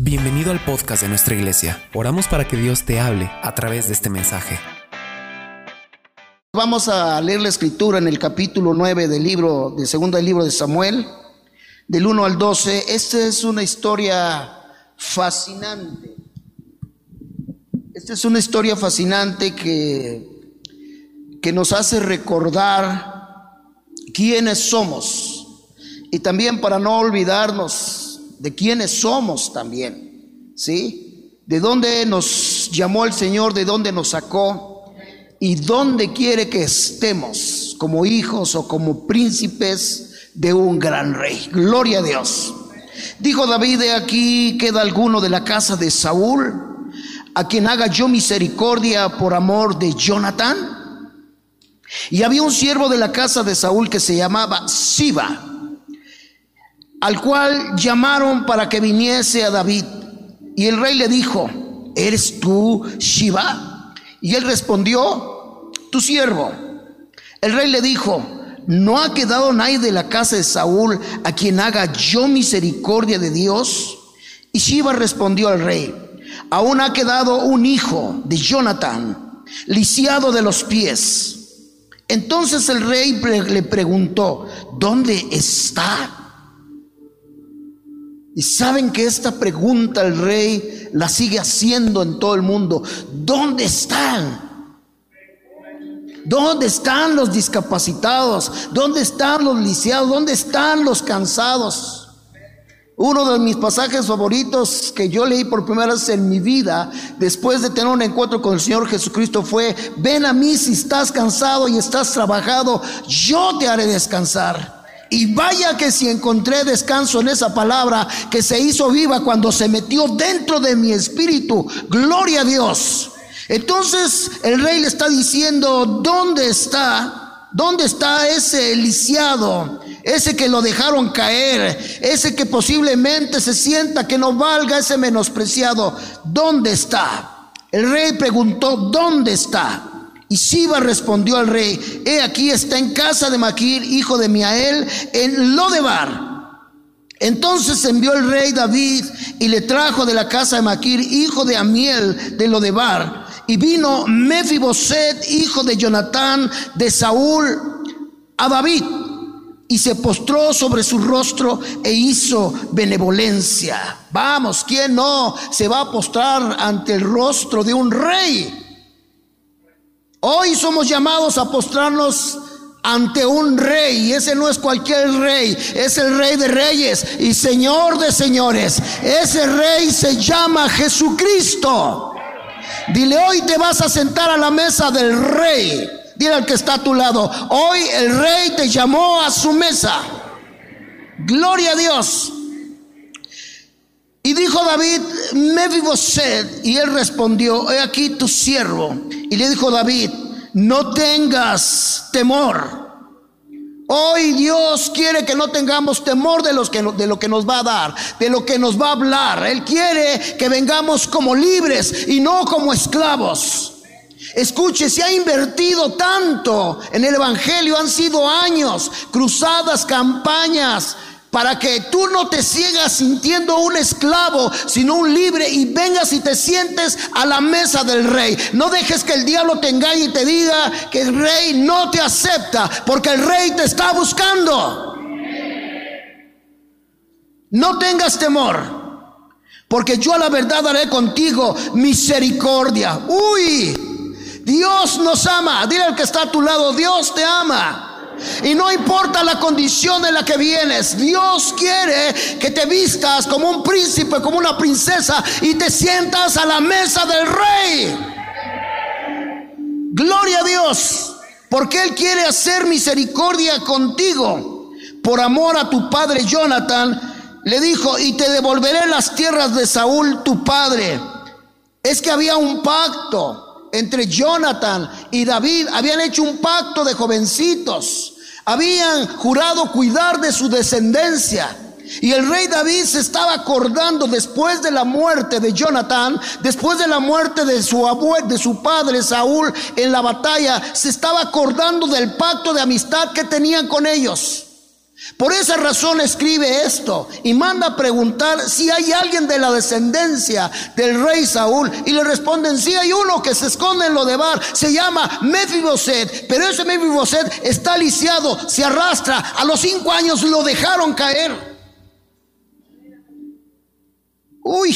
Bienvenido al podcast de nuestra iglesia. Oramos para que Dios te hable a través de este mensaje. Vamos a leer la escritura en el capítulo 9 del libro, del segundo libro de Samuel, del 1 al 12. Esta es una historia fascinante. Esta es una historia fascinante que, que nos hace recordar quiénes somos y también para no olvidarnos de quiénes somos también, ¿sí? De dónde nos llamó el Señor, de dónde nos sacó y dónde quiere que estemos como hijos o como príncipes de un gran rey. Gloria a Dios. Dijo David, de aquí queda alguno de la casa de Saúl, a quien haga yo misericordia por amor de Jonathan. Y había un siervo de la casa de Saúl que se llamaba Siba al cual llamaron para que viniese a David. Y el rey le dijo, ¿eres tú Shiva? Y él respondió, tu siervo. El rey le dijo, ¿no ha quedado nadie de la casa de Saúl a quien haga yo misericordia de Dios? Y Shiva respondió al rey, aún ha quedado un hijo de Jonathan, lisiado de los pies. Entonces el rey le preguntó, ¿dónde está? Y saben que esta pregunta el rey la sigue haciendo en todo el mundo. ¿Dónde están? ¿Dónde están los discapacitados? ¿Dónde están los lisiados? ¿Dónde están los cansados? Uno de mis pasajes favoritos que yo leí por primera vez en mi vida, después de tener un encuentro con el Señor Jesucristo, fue, ven a mí si estás cansado y estás trabajado, yo te haré descansar. Y vaya que si encontré descanso en esa palabra que se hizo viva cuando se metió dentro de mi espíritu. Gloria a Dios. Entonces el rey le está diciendo, ¿dónde está? ¿Dónde está ese lisiado? Ese que lo dejaron caer, ese que posiblemente se sienta que no valga ese menospreciado. ¿Dónde está? El rey preguntó, ¿dónde está? Y Siba respondió al rey, he aquí está en casa de Maquir, hijo de Miael, en Lodebar. Entonces envió el rey David y le trajo de la casa de Maquir, hijo de Amiel, de Lodebar. Y vino Mefiboset, hijo de Jonatán, de Saúl, a David. Y se postró sobre su rostro e hizo benevolencia. Vamos, ¿quién no se va a postrar ante el rostro de un rey? Hoy somos llamados a postrarnos ante un rey, y ese no es cualquier rey, es el rey de reyes y señor de señores. Ese rey se llama Jesucristo. Dile, hoy te vas a sentar a la mesa del rey. Dile al que está a tu lado, hoy el rey te llamó a su mesa. Gloria a Dios. Y dijo David, me vivo sed. Y él respondió, he aquí tu siervo. Y le dijo David, no tengas temor. Hoy Dios quiere que no tengamos temor de, los que, de lo que nos va a dar, de lo que nos va a hablar. Él quiere que vengamos como libres y no como esclavos. Escuche, se ha invertido tanto en el Evangelio, han sido años, cruzadas, campañas, para que tú no te sigas sintiendo un esclavo, sino un libre y vengas y te sientes a la mesa del rey. No dejes que el diablo te engañe y te diga que el rey no te acepta, porque el rey te está buscando. No tengas temor, porque yo a la verdad haré contigo misericordia. Uy, Dios nos ama. Dile al que está a tu lado, Dios te ama. Y no importa la condición en la que vienes, Dios quiere que te vistas como un príncipe, como una princesa y te sientas a la mesa del rey. Gloria a Dios, porque Él quiere hacer misericordia contigo. Por amor a tu padre Jonathan, le dijo, y te devolveré las tierras de Saúl, tu padre. Es que había un pacto entre Jonathan y David habían hecho un pacto de jovencitos. Habían jurado cuidar de su descendencia. Y el rey David se estaba acordando después de la muerte de Jonathan, después de la muerte de su abuelo, de su padre Saúl en la batalla, se estaba acordando del pacto de amistad que tenían con ellos. Por esa razón escribe esto y manda a preguntar si hay alguien de la descendencia del rey Saúl. Y le responden, si hay uno que se esconde en lo de bar, se llama Mefiboset, pero ese Mefiboset está lisiado, se arrastra. A los cinco años lo dejaron caer. Uy,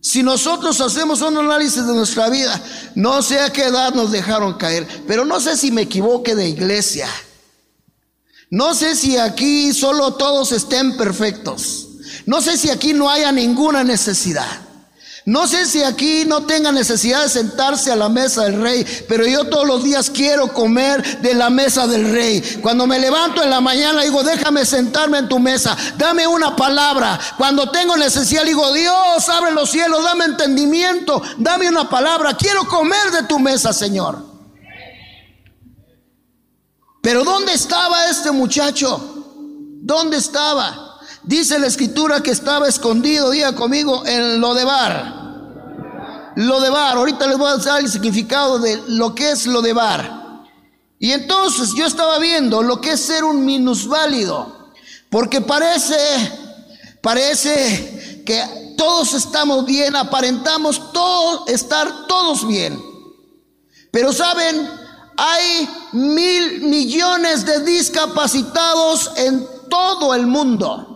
si nosotros hacemos un análisis de nuestra vida, no sé a qué edad nos dejaron caer, pero no sé si me equivoque de iglesia. No sé si aquí solo todos estén perfectos. No sé si aquí no haya ninguna necesidad. No sé si aquí no tenga necesidad de sentarse a la mesa del rey, pero yo todos los días quiero comer de la mesa del rey. Cuando me levanto en la mañana digo, déjame sentarme en tu mesa, dame una palabra. Cuando tengo necesidad digo, Dios, abre los cielos, dame entendimiento, dame una palabra. Quiero comer de tu mesa, Señor. Pero ¿dónde estaba este muchacho? ¿Dónde estaba? Dice la escritura que estaba escondido, diga conmigo, en lo de bar. Lo de bar, ahorita les voy a dar el significado de lo que es lo de bar. Y entonces yo estaba viendo lo que es ser un minusválido, porque parece, parece que todos estamos bien, aparentamos todos estar todos bien. Pero saben, hay mil millones de discapacitados en todo el mundo.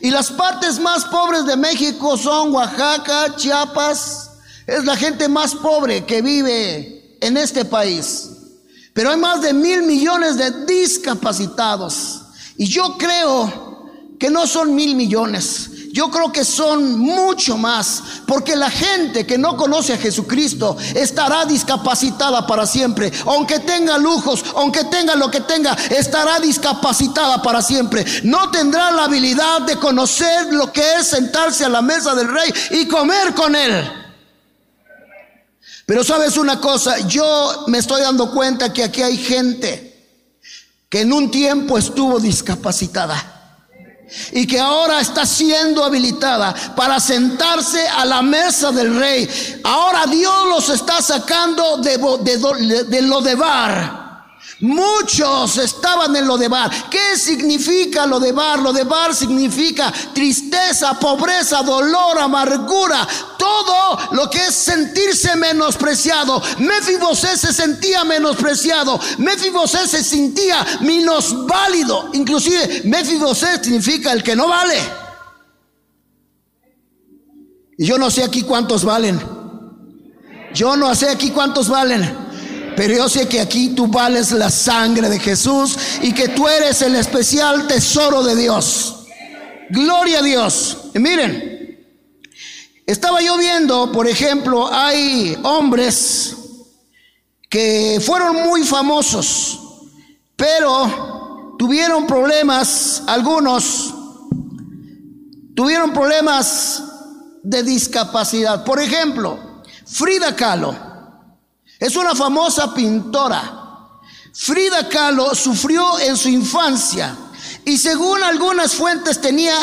Y las partes más pobres de México son Oaxaca, Chiapas. Es la gente más pobre que vive en este país. Pero hay más de mil millones de discapacitados. Y yo creo que no son mil millones. Yo creo que son mucho más, porque la gente que no conoce a Jesucristo estará discapacitada para siempre. Aunque tenga lujos, aunque tenga lo que tenga, estará discapacitada para siempre. No tendrá la habilidad de conocer lo que es sentarse a la mesa del rey y comer con él. Pero sabes una cosa, yo me estoy dando cuenta que aquí hay gente que en un tiempo estuvo discapacitada y que ahora está siendo habilitada para sentarse a la mesa del rey. Ahora Dios los está sacando de, lo de bar. Muchos estaban en lo de bar. ¿Qué significa lo de bar? Lo de bar significa tristeza, pobreza, dolor, amargura, todo lo que es sentirse menospreciado. Mefiboset se sentía menospreciado. Mefiboset se sentía válido Inclusive Mefiboset significa el que no vale. Y yo no sé aquí cuántos valen. Yo no sé aquí cuántos valen. Pero yo sé que aquí tú vales la sangre de Jesús y que tú eres el especial tesoro de Dios. Gloria a Dios. Y miren, estaba yo viendo, por ejemplo, hay hombres que fueron muy famosos, pero tuvieron problemas, algunos tuvieron problemas de discapacidad. Por ejemplo, Frida Kahlo. Es una famosa pintora. Frida Kahlo sufrió en su infancia y según algunas fuentes tenía,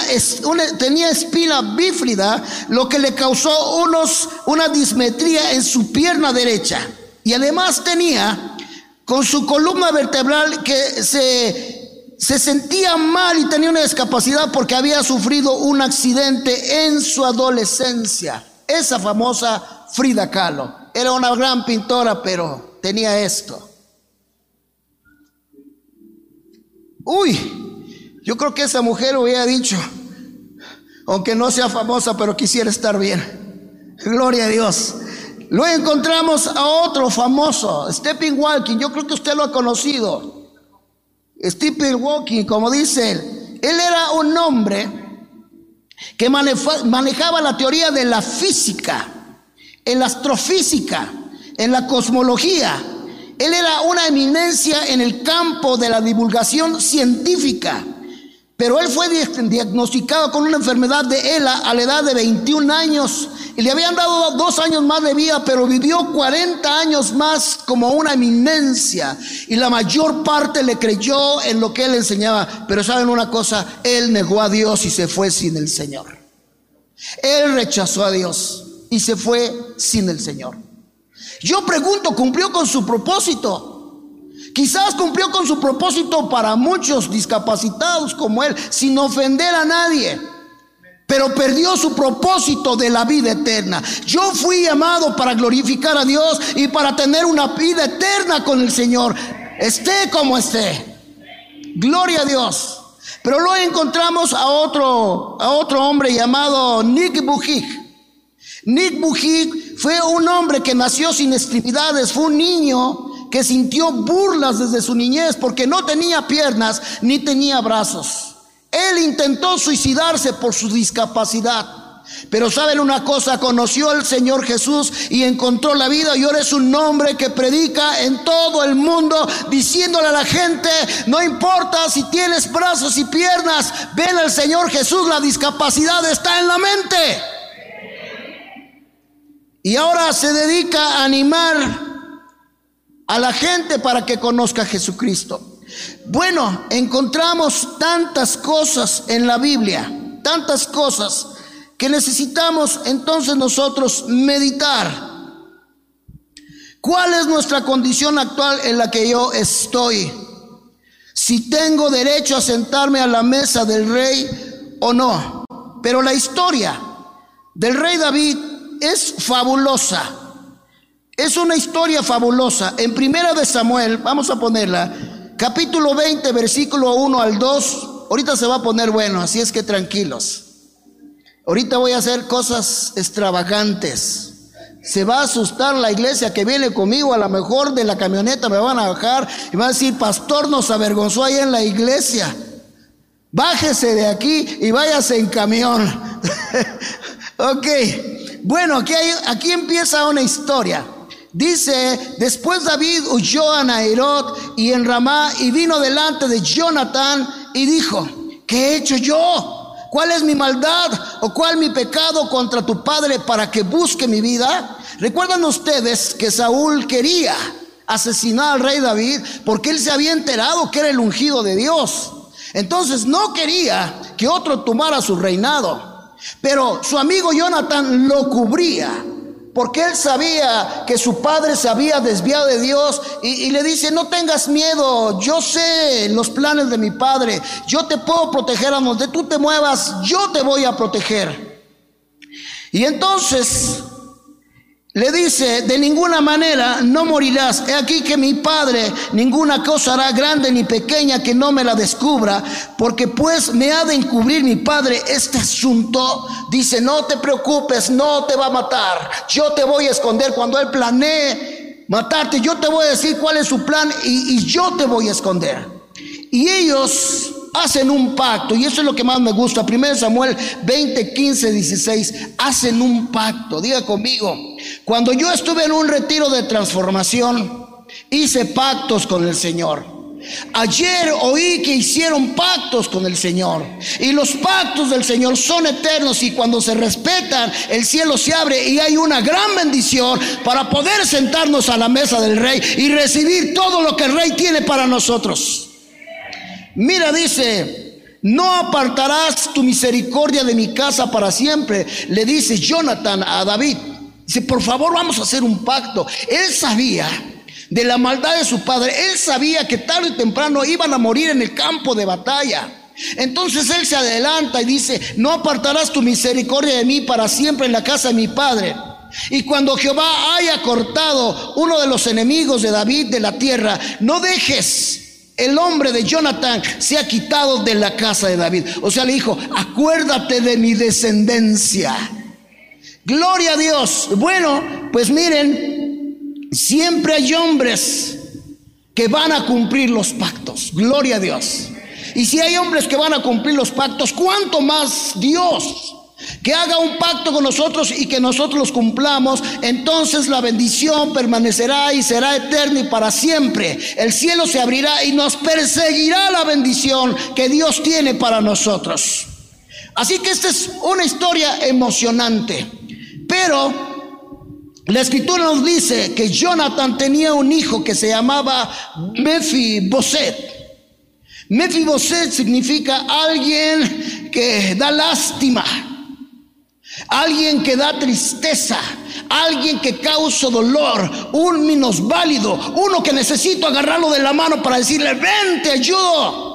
tenía espina bífida, lo que le causó unos, una dismetría en su pierna derecha. Y además tenía con su columna vertebral que se, se sentía mal y tenía una discapacidad porque había sufrido un accidente en su adolescencia. Esa famosa Frida Kahlo. Era una gran pintora, pero tenía esto. Uy, yo creo que esa mujer hubiera dicho, aunque no sea famosa, pero quisiera estar bien. Gloria a Dios. Luego encontramos a otro famoso, Stephen Walking. Yo creo que usted lo ha conocido. Stephen Walking, como dice él, él era un hombre que manejaba la teoría de la física en la astrofísica, en la cosmología. Él era una eminencia en el campo de la divulgación científica, pero él fue diagnosticado con una enfermedad de ELA a la edad de 21 años y le habían dado dos años más de vida, pero vivió 40 años más como una eminencia y la mayor parte le creyó en lo que él enseñaba. Pero saben una cosa, él negó a Dios y se fue sin el Señor. Él rechazó a Dios y se fue sin el Señor. Yo pregunto, ¿cumplió con su propósito? Quizás cumplió con su propósito para muchos discapacitados como él, sin ofender a nadie. Pero perdió su propósito de la vida eterna. Yo fui llamado para glorificar a Dios y para tener una vida eterna con el Señor. Esté como esté. Gloria a Dios. Pero luego encontramos a otro, a otro hombre llamado Nick Bujik. Nick Bujik fue un hombre que nació sin extremidades, fue un niño que sintió burlas desde su niñez porque no tenía piernas ni tenía brazos. Él intentó suicidarse por su discapacidad. Pero saben una cosa, conoció al Señor Jesús y encontró la vida y ahora es un hombre que predica en todo el mundo diciéndole a la gente, no importa si tienes brazos y piernas, ven al Señor Jesús, la discapacidad está en la mente. Y ahora se dedica a animar a la gente para que conozca a Jesucristo. Bueno, encontramos tantas cosas en la Biblia, tantas cosas que necesitamos entonces nosotros meditar. ¿Cuál es nuestra condición actual en la que yo estoy? Si tengo derecho a sentarme a la mesa del rey o no. Pero la historia del rey David es fabulosa. Es una historia fabulosa. En primera de Samuel, vamos a ponerla, capítulo 20, versículo 1 al 2. Ahorita se va a poner bueno, así es que tranquilos. Ahorita voy a hacer cosas extravagantes. Se va a asustar la iglesia que viene conmigo, a lo mejor de la camioneta me van a bajar y van a decir, pastor nos avergonzó ahí en la iglesia. Bájese de aquí y váyase en camión. ok, bueno, aquí, aquí empieza una historia. Dice, después David huyó a Nairot y en Ramá y vino delante de Jonathan y dijo, ¿qué he hecho yo? ¿Cuál es mi maldad o cuál mi pecado contra tu padre para que busque mi vida? Recuerdan ustedes que Saúl quería asesinar al rey David porque él se había enterado que era el ungido de Dios. Entonces no quería que otro tomara su reinado. Pero su amigo Jonathan lo cubría. Porque él sabía que su padre se había desviado de Dios y, le dice, no tengas miedo, yo sé los planes de mi padre, yo te puedo proteger a donde tú te muevas, yo te voy a proteger. Y entonces le dice, de ninguna manera no morirás. He aquí que mi Padre ninguna cosa hará grande ni pequeña que no me la descubra, porque pues me ha de encubrir mi Padre este asunto. Dice, no te preocupes, no te va a matar. Yo te voy a esconder cuando Él planee matarte. Yo te voy a decir cuál es su plan y, y yo te voy a esconder. Y ellos hacen un pacto, y eso es lo que más me gusta. 1 Samuel 20, 15, 16, hacen un pacto. Diga conmigo, cuando yo estuve en un retiro de transformación, hice pactos con el Señor. Ayer oí que hicieron pactos con el Señor. Y los pactos del Señor son eternos y cuando se respetan, el cielo se abre y hay una gran bendición para poder sentarnos a la mesa del rey y recibir todo lo que el rey tiene para nosotros. Mira, dice, no apartarás tu misericordia de mi casa para siempre, le dice Jonathan a David. Dice, por favor vamos a hacer un pacto. Él sabía de la maldad de su padre, él sabía que tarde o temprano iban a morir en el campo de batalla. Entonces él se adelanta y dice, no apartarás tu misericordia de mí para siempre en la casa de mi padre. Y cuando Jehová haya cortado uno de los enemigos de David de la tierra, no dejes el hombre de Jonathan se ha quitado de la casa de David. O sea, le dijo, acuérdate de mi descendencia. Gloria a Dios. Bueno, pues miren, siempre hay hombres que van a cumplir los pactos. Gloria a Dios. Y si hay hombres que van a cumplir los pactos, ¿cuánto más Dios? Que haga un pacto con nosotros y que nosotros los cumplamos, entonces la bendición permanecerá y será eterna y para siempre. El cielo se abrirá y nos perseguirá la bendición que Dios tiene para nosotros. Así que esta es una historia emocionante. Pero la escritura nos dice que Jonathan tenía un hijo que se llamaba Mefiboset. Mefiboset significa alguien que da lástima alguien que da tristeza, alguien que causa dolor, un minusválido, uno que necesito agarrarlo de la mano para decirle, ven, te ayudo.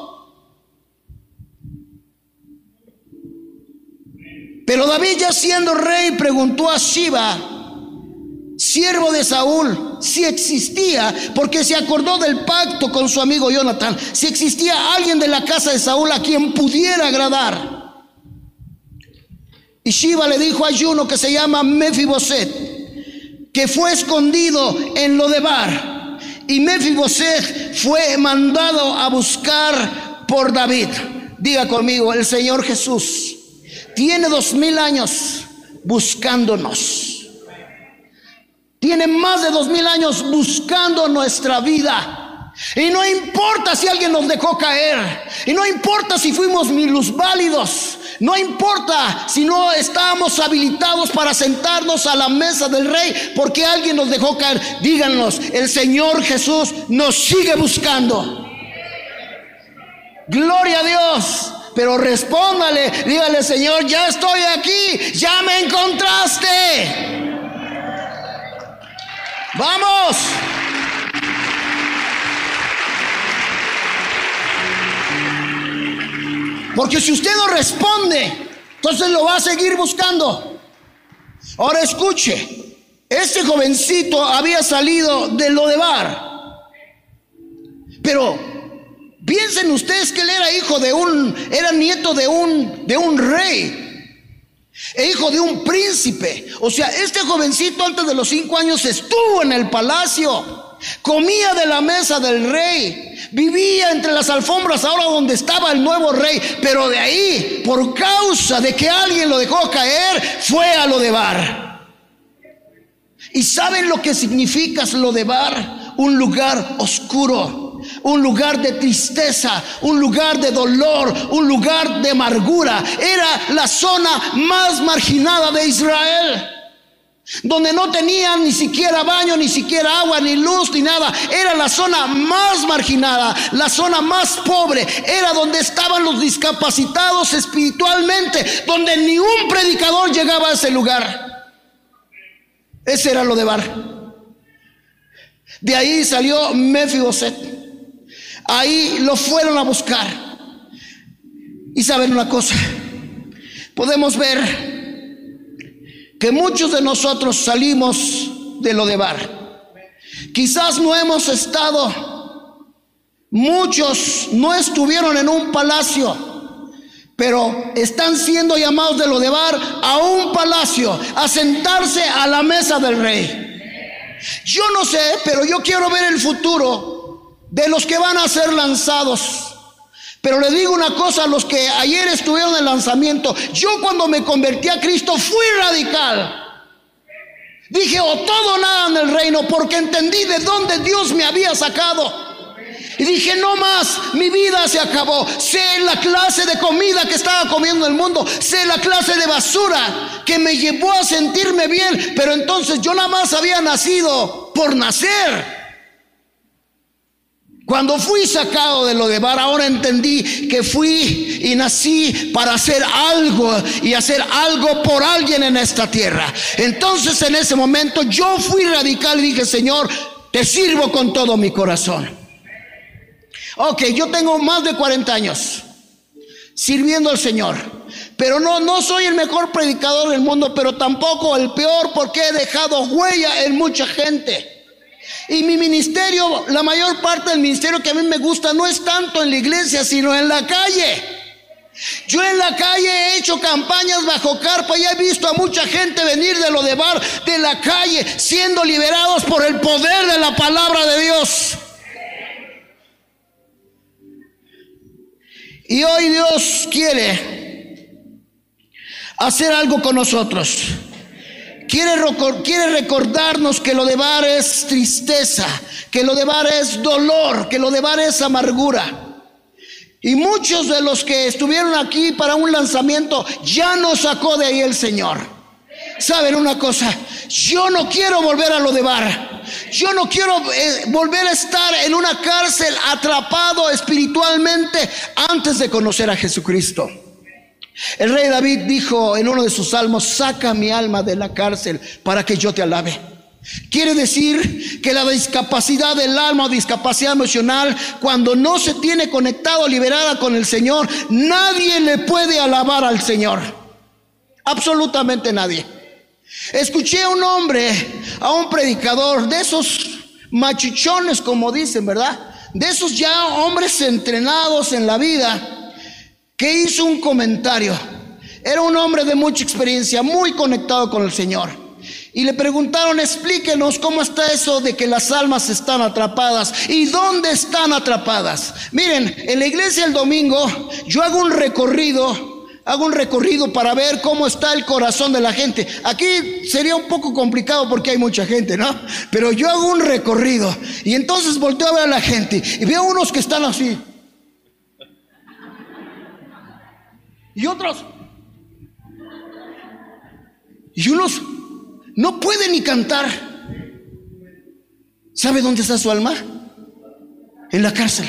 Pero David ya siendo rey preguntó a Shiva, siervo de Saúl, si existía, porque se acordó del pacto con su amigo Jonathan, si existía alguien de la casa de Saúl a quien pudiera agradar. Y Shiva le dijo a Juno que se llama Mefiboset, que fue escondido en lo de Bar. Y Mefiboset fue mandado a buscar por David. Diga conmigo, el Señor Jesús tiene dos mil años buscándonos. Tiene más de dos mil años buscando nuestra vida. Y no importa si alguien nos dejó caer. Y no importa si fuimos válidos No importa si no estábamos habilitados para sentarnos a la mesa del rey porque alguien nos dejó caer. Díganos, el Señor Jesús nos sigue buscando. Gloria a Dios. Pero respóndale, dígale, Señor, ya estoy aquí, ya me encontraste. Vamos. Porque si usted no responde, entonces lo va a seguir buscando. Ahora escuche, este jovencito había salido de lo de bar. Pero piensen ustedes que él era hijo de un, era nieto de un, de un rey. E hijo de un príncipe. O sea, este jovencito antes de los cinco años estuvo en el palacio. Comía de la mesa del rey. Vivía entre las alfombras ahora donde estaba el nuevo rey. Pero de ahí, por causa de que alguien lo dejó caer, fue a lo de bar. ¿Y saben lo que significa lo de bar? Un lugar oscuro un lugar de tristeza, un lugar de dolor, un lugar de amargura. Era la zona más marginada de Israel donde no tenían ni siquiera baño, ni siquiera agua, ni luz, ni nada. Era la zona más marginada, la zona más pobre. Era donde estaban los discapacitados espiritualmente, donde ni un predicador llegaba a ese lugar. Ese era lo de Bar. De ahí salió Mefiboset. Ahí lo fueron a buscar. Y saben una cosa, podemos ver que muchos de nosotros salimos de lo de bar. Quizás no hemos estado, muchos no estuvieron en un palacio, pero están siendo llamados de lo de bar a un palacio, a sentarse a la mesa del rey. Yo no sé, pero yo quiero ver el futuro de los que van a ser lanzados pero le digo una cosa a los que ayer estuvieron en el lanzamiento. Yo cuando me convertí a Cristo fui radical. Dije, o todo o nada en el reino, porque entendí de dónde Dios me había sacado. Y dije, no más, mi vida se acabó. Sé la clase de comida que estaba comiendo el mundo. Sé la clase de basura que me llevó a sentirme bien. Pero entonces yo nada más había nacido por nacer. Cuando fui sacado de lo de bar, ahora entendí que fui y nací para hacer algo y hacer algo por alguien en esta tierra. Entonces en ese momento yo fui radical y dije, Señor, te sirvo con todo mi corazón. Ok, yo tengo más de 40 años sirviendo al Señor. Pero no, no soy el mejor predicador del mundo, pero tampoco el peor porque he dejado huella en mucha gente. Y mi ministerio, la mayor parte del ministerio que a mí me gusta no es tanto en la iglesia, sino en la calle. Yo en la calle he hecho campañas bajo carpa y he visto a mucha gente venir de lo de bar, de la calle, siendo liberados por el poder de la palabra de Dios. Y hoy Dios quiere hacer algo con nosotros. Quiere, recordarnos que lo de bar es tristeza, que lo de bar es dolor, que lo de bar es amargura. Y muchos de los que estuvieron aquí para un lanzamiento ya nos sacó de ahí el Señor. ¿Saben una cosa? Yo no quiero volver a lo de bar. Yo no quiero eh, volver a estar en una cárcel atrapado espiritualmente antes de conocer a Jesucristo. El rey David dijo en uno de sus salmos, saca mi alma de la cárcel para que yo te alabe. Quiere decir que la discapacidad del alma o discapacidad emocional, cuando no se tiene conectado, liberada con el Señor, nadie le puede alabar al Señor. Absolutamente nadie. Escuché a un hombre, a un predicador, de esos machichones, como dicen, ¿verdad? De esos ya hombres entrenados en la vida, que hizo un comentario. Era un hombre de mucha experiencia, muy conectado con el Señor. Y le preguntaron, explíquenos cómo está eso de que las almas están atrapadas y dónde están atrapadas. Miren, en la iglesia el domingo yo hago un recorrido, hago un recorrido para ver cómo está el corazón de la gente. Aquí sería un poco complicado porque hay mucha gente, ¿no? Pero yo hago un recorrido y entonces volteo a ver a la gente y veo unos que están así. Y otros. Y unos no puede ni cantar. ¿Sabe dónde está su alma? En la cárcel.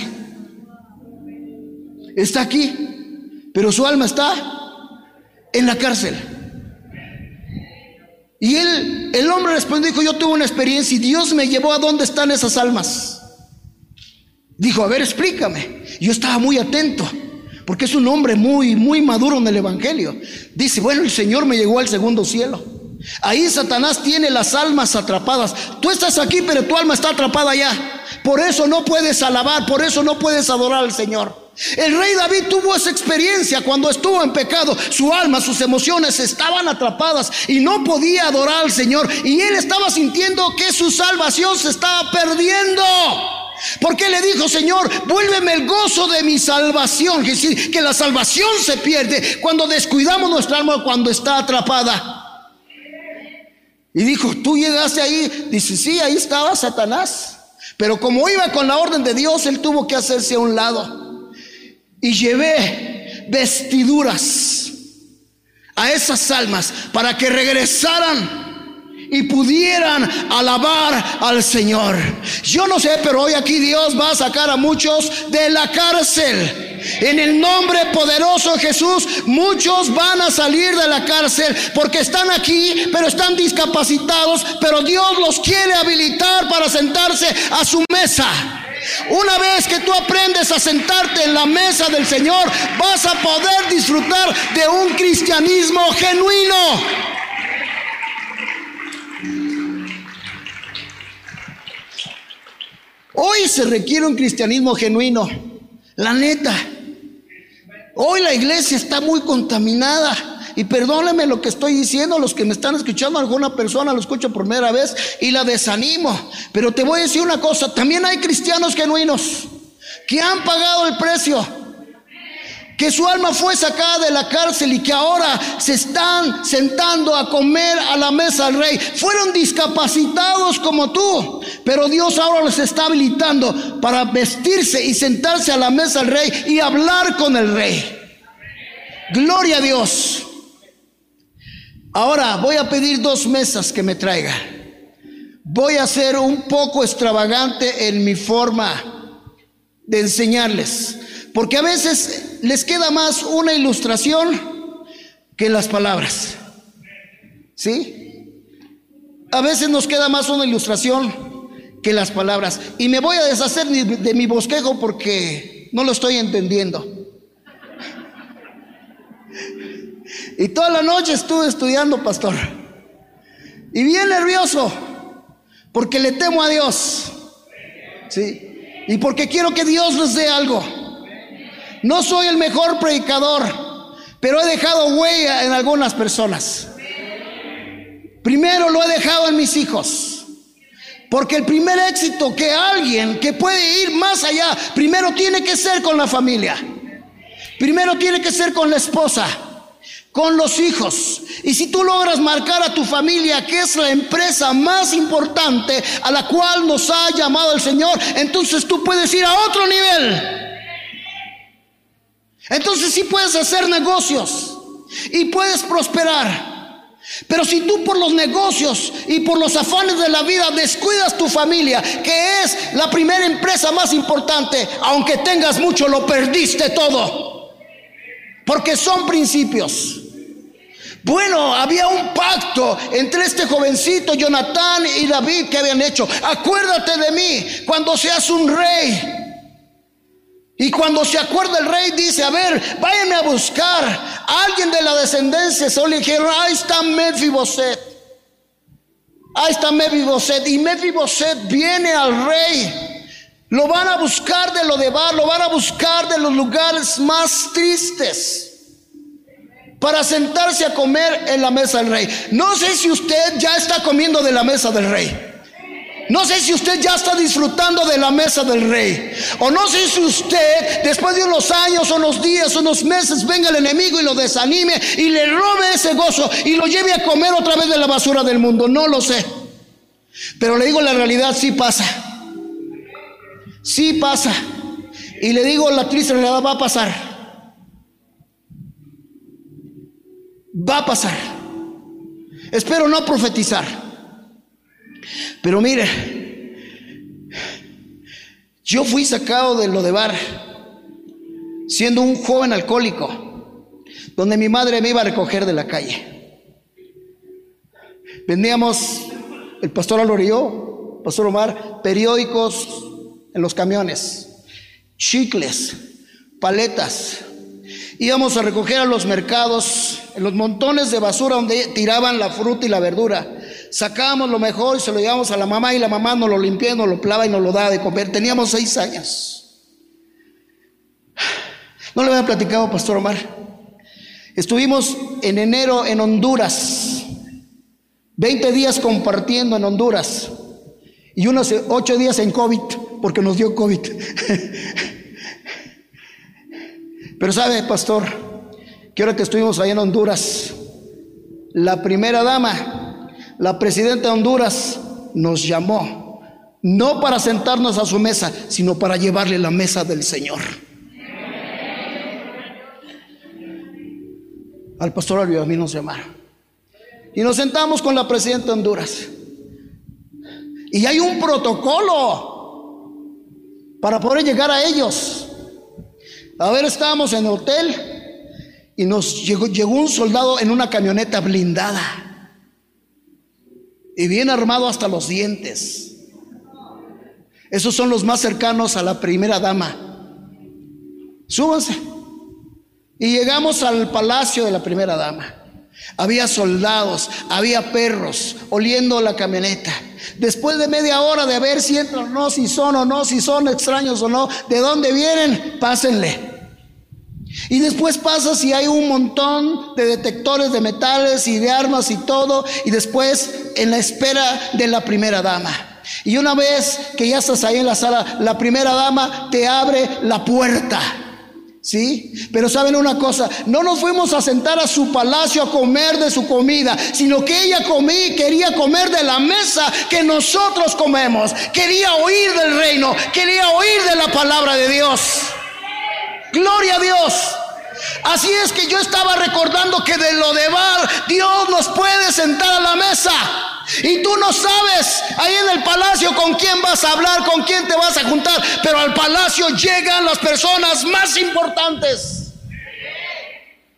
Está aquí, pero su alma está en la cárcel. Y él, el hombre respondió, dijo, yo tuve una experiencia y Dios me llevó a dónde están esas almas. Dijo, a ver, explícame. Yo estaba muy atento, porque es un hombre muy, muy maduro en el Evangelio. Dice, bueno, el Señor me llegó al segundo cielo. Ahí Satanás tiene las almas atrapadas. Tú estás aquí, pero tu alma está atrapada allá. Por eso no puedes alabar, por eso no puedes adorar al Señor. El rey David tuvo esa experiencia cuando estuvo en pecado. Su alma, sus emociones estaban atrapadas y no podía adorar al Señor. Y él estaba sintiendo que su salvación se estaba perdiendo. Porque le dijo, Señor, vuélveme el gozo de mi salvación. Que la salvación se pierde cuando descuidamos nuestra alma, cuando está atrapada. Y dijo, tú llegaste ahí. Dice, sí, ahí estaba Satanás. Pero como iba con la orden de Dios, él tuvo que hacerse a un lado. Y llevé vestiduras a esas almas para que regresaran y pudieran alabar al Señor. Yo no sé, pero hoy aquí Dios va a sacar a muchos de la cárcel. En el nombre poderoso de Jesús, muchos van a salir de la cárcel porque están aquí, pero están discapacitados, pero Dios los quiere habilitar para sentarse a su mesa. Una vez que tú aprendes a sentarte en la mesa del Señor, vas a poder disfrutar de un cristianismo genuino. Hoy se requiere un cristianismo genuino. La neta. Hoy la iglesia está muy contaminada. Y perdónenme lo que estoy diciendo, los que me están escuchando, alguna persona lo escucha por primera vez y la desanimo. Pero te voy a decir una cosa, también hay cristianos genuinos que han pagado el precio que su alma fue sacada de la cárcel y que ahora se están sentando a comer a la mesa del rey. Fueron discapacitados como tú, pero Dios ahora los está habilitando para vestirse y sentarse a la mesa del rey y hablar con el rey. Gloria a Dios. Ahora voy a pedir dos mesas que me traiga. Voy a ser un poco extravagante en mi forma de enseñarles. Porque a veces les queda más una ilustración que las palabras. ¿Sí? A veces nos queda más una ilustración que las palabras. Y me voy a deshacer de mi bosquejo porque no lo estoy entendiendo. Y toda la noche estuve estudiando, pastor. Y bien nervioso, porque le temo a Dios. ¿Sí? Y porque quiero que Dios les dé algo. No soy el mejor predicador, pero he dejado huella en algunas personas. Primero lo he dejado en mis hijos. Porque el primer éxito que alguien que puede ir más allá, primero tiene que ser con la familia. Primero tiene que ser con la esposa, con los hijos. Y si tú logras marcar a tu familia, que es la empresa más importante a la cual nos ha llamado el Señor, entonces tú puedes ir a otro nivel. Entonces sí puedes hacer negocios y puedes prosperar. Pero si tú por los negocios y por los afanes de la vida descuidas tu familia, que es la primera empresa más importante, aunque tengas mucho, lo perdiste todo. porque son principios. Bueno, había un pacto entre este jovencito Jonatán y David que habían hecho. Acuérdate de mí cuando seas un rey. Y cuando se acuerda el rey dice, a ver, váyanme a buscar a alguien de la descendencia. Solo dijeron, ahí está Mefiboset. Ahí está Mefiboset. Y Mefiboset viene al rey. Lo van a buscar de lo de bar, lo van a buscar de los lugares más tristes para sentarse a comer en la mesa del rey. No sé si usted ya está comiendo de la mesa del rey. No sé si usted ya está disfrutando de la mesa del rey. O no sé si usted, después de unos años, unos días, unos meses, venga el enemigo y lo desanime y le robe ese gozo y lo lleve a comer otra vez de la basura del mundo. No lo sé. Pero le digo la realidad, sí pasa. Sí pasa. Y le digo la triste realidad, va a pasar. Va a pasar. Espero no profetizar. Pero mire, yo fui sacado de lo de bar siendo un joven alcohólico, donde mi madre me iba a recoger de la calle. Vendíamos, el pastor Álvaro pastor Omar, periódicos en los camiones, chicles, paletas. Íbamos a recoger a los mercados en los montones de basura donde tiraban la fruta y la verdura. Sacábamos lo mejor y se lo llevábamos a la mamá y la mamá nos lo limpiaba, nos lo plava y nos lo daba de comer. Teníamos seis años. No le había platicado, Pastor Omar. Estuvimos en enero en Honduras, 20 días compartiendo en Honduras y unos ocho días en COVID, porque nos dio COVID. Pero sabe, Pastor, que ahora que estuvimos allá en Honduras, la primera dama, la presidenta de Honduras, nos llamó, no para sentarnos a su mesa, sino para llevarle la mesa del Señor. Al pastor Alvio a mí nos llamaron. Y nos sentamos con la presidenta de Honduras. Y hay un protocolo para poder llegar a ellos. A ver, estábamos en el hotel y nos llegó, llegó un soldado en una camioneta blindada y bien armado hasta los dientes. Esos son los más cercanos a la primera dama. Súbanse. Y llegamos al palacio de la primera dama. Había soldados, había perros oliendo la camioneta. Después de media hora de ver si entran o no, si son o no, si son extraños o no, de dónde vienen, pásenle. Y después pasa si hay un montón de detectores de metales y de armas y todo, y después en la espera de la primera dama. Y una vez que ya estás ahí en la sala, la primera dama te abre la puerta. ¿Sí? Pero saben una cosa, no nos fuimos a sentar a su palacio a comer de su comida, sino que ella comí, quería comer de la mesa que nosotros comemos, quería oír del reino, quería oír de la palabra de Dios. Gloria a Dios. Así es que yo estaba recordando que de lo de bar Dios nos puede sentar a la mesa. Y tú no sabes ahí en el palacio con quién vas a hablar, con quién te vas a juntar. Pero al palacio llegan las personas más importantes.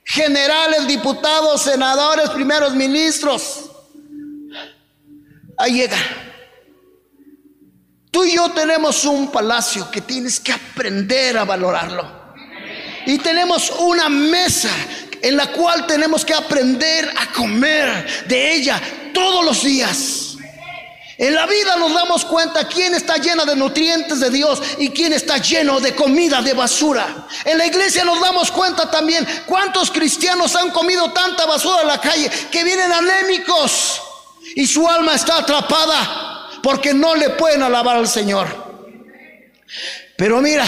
Generales, diputados, senadores, primeros ministros. Ahí llega. Tú y yo tenemos un palacio que tienes que aprender a valorarlo. Y tenemos una mesa en la cual tenemos que aprender a comer de ella todos los días. En la vida nos damos cuenta quién está llena de nutrientes de Dios y quién está lleno de comida de basura. En la iglesia nos damos cuenta también cuántos cristianos han comido tanta basura en la calle que vienen anémicos y su alma está atrapada porque no le pueden alabar al Señor. Pero mira,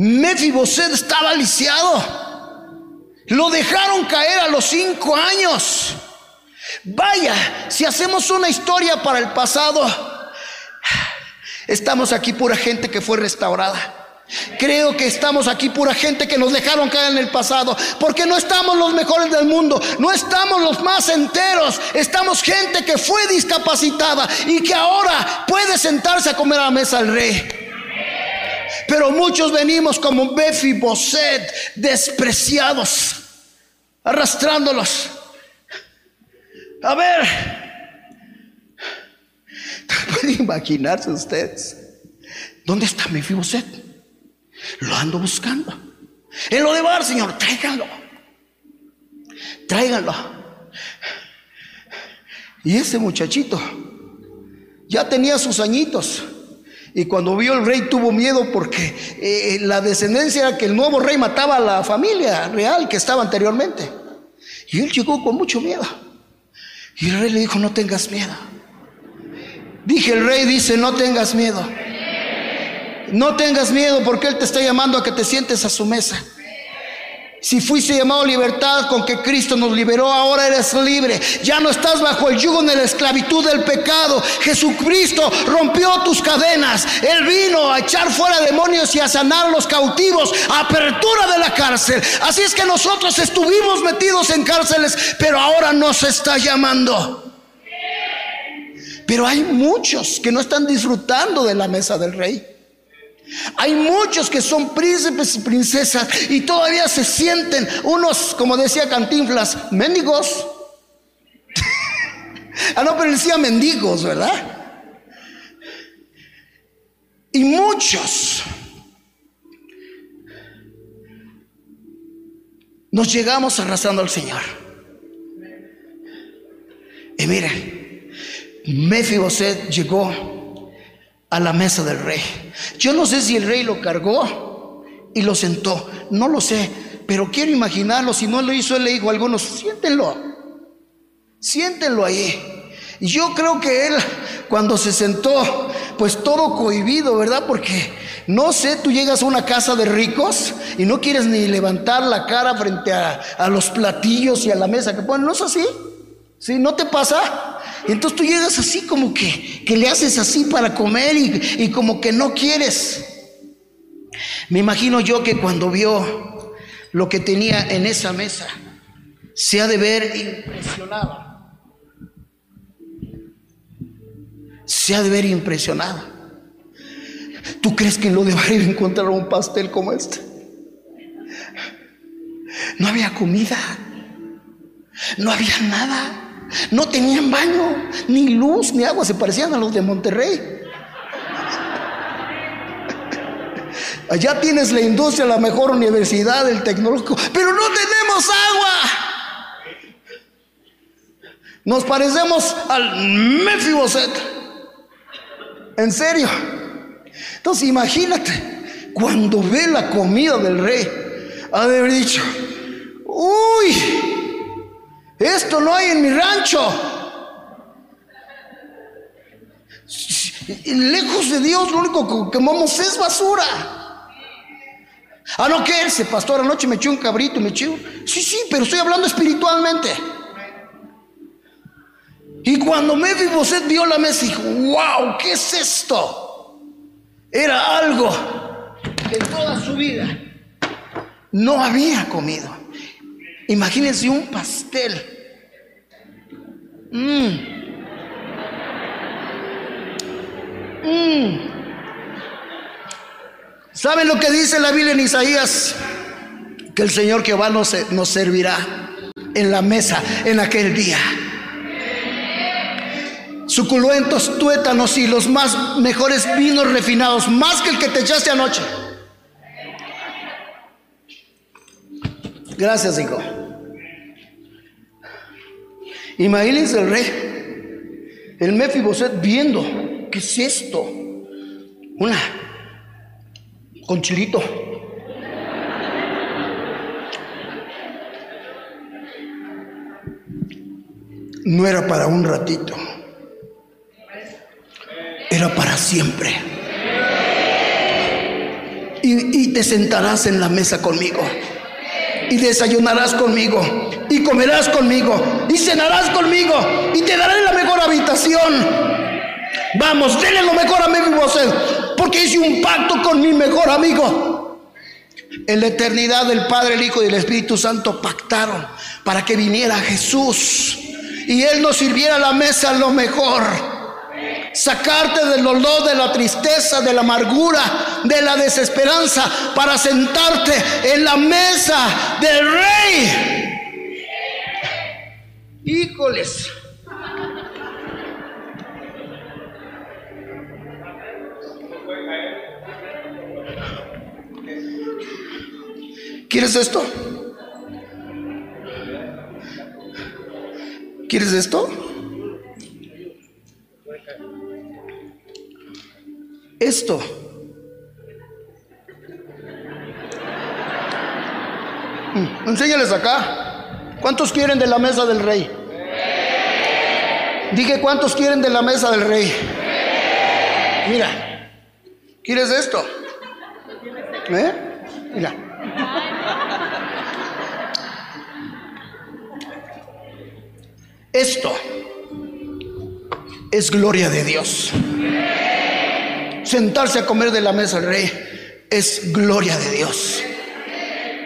Mefiboset estaba lisiado. Lo dejaron caer a los cinco años. Vaya, si hacemos una historia para el pasado, estamos aquí pura gente que fue restaurada. Creo que estamos aquí pura gente que nos dejaron caer en el pasado, porque no estamos los mejores del mundo, no estamos los más enteros, estamos gente que fue discapacitada y que ahora puede sentarse a comer a la mesa del rey. Pero muchos venimos como Befi Boset, despreciados, arrastrándolos. A ver, pueden imaginarse ustedes. ¿Dónde está Mefiboset? Lo ando buscando. En lo de bar, Señor, tráiganlo. Tráiganlo. Y ese muchachito ya tenía sus añitos. Y cuando vio el rey tuvo miedo porque eh, la descendencia era que el nuevo rey mataba a la familia real que estaba anteriormente. Y él llegó con mucho miedo. Y el rey le dijo, no tengas miedo. Dije, el rey dice, no tengas miedo. No tengas miedo porque Él te está llamando a que te sientes a su mesa. Si fuiste llamado libertad con que Cristo nos liberó, ahora eres libre. Ya no estás bajo el yugo de la esclavitud del pecado. Jesucristo rompió tus cadenas. Él vino a echar fuera demonios y a sanar los cautivos. Apertura de la cárcel. Así es que nosotros estuvimos metidos en cárceles, pero ahora nos está llamando. Pero hay muchos que no están disfrutando de la mesa del rey. Hay muchos que son príncipes y princesas y todavía se sienten unos, como decía Cantinflas, mendigos. ah, no, pero decía mendigos, ¿verdad? Y muchos nos llegamos arrasando al Señor. Y mire, Mefiboset llegó a la mesa del rey. Yo no sé si el rey lo cargó y lo sentó, no lo sé, pero quiero imaginarlo, si no lo hizo, él le dijo a algunos, siéntenlo, siéntenlo ahí. Yo creo que él, cuando se sentó, pues todo cohibido, ¿verdad? Porque no sé, tú llegas a una casa de ricos y no quieres ni levantar la cara frente a, a los platillos y a la mesa que ponen, ¿no es así? ¿Sí? ¿No te pasa? Entonces tú llegas así como que, que le haces así para comer y, y como que no quieres. Me imagino yo que cuando vio lo que tenía en esa mesa, se ha de ver impresionado. Se ha de ver impresionado. ¿Tú crees que lo de ir a encontrar un pastel como este? No había comida, no había nada. No tenían baño, ni luz, ni agua, se parecían a los de Monterrey. Allá tienes la industria, la mejor universidad, el tecnológico, pero no tenemos agua. Nos parecemos al Mefiboset. En serio. Entonces imagínate, cuando ve la comida del rey, ha de haber dicho, uy, esto no hay en mi rancho. Lejos de Dios, lo único que comemos es basura. Ah, no, ¿qué pastor? Anoche me echó un cabrito, me echó. Sí, sí, pero estoy hablando espiritualmente. Y cuando Mefiboset vio la mesa, dijo: ¡Wow! ¿Qué es esto? Era algo que en toda su vida no había comido. Imagínense un pastel. Mm. Mm. ¿Saben lo que dice la Biblia en Isaías? Que el Señor Jehová nos, nos servirá en la mesa en aquel día. Suculentos tuétanos y los más mejores vinos refinados, más que el que te echaste anoche. Gracias, hijo. Imagínense el rey, el Mefiboset viendo, ¿qué es esto? Una, con chilito. No era para un ratito, era para siempre. Y, y te sentarás en la mesa conmigo y desayunarás conmigo y comerás conmigo y cenarás conmigo y te daré la mejor habitación. Vamos, denle lo mejor a mi porque hice un pacto con mi mejor amigo. En la eternidad del Padre, el Hijo y el Espíritu Santo pactaron para que viniera Jesús y Él nos sirviera la mesa lo mejor. Sacarte del dolor, de la tristeza, de la amargura, de la desesperanza, para sentarte en la mesa del rey. Híjoles. ¿Quieres esto? ¿Quieres esto? Esto. Mm, enséñales acá. ¿Cuántos quieren de la mesa del rey? Dije, ¿cuántos quieren de la mesa del rey? Mira, ¿quieres esto? ¿Eh? Mira. Esto es gloria de Dios. Sentarse a comer de la mesa del rey es gloria de Dios.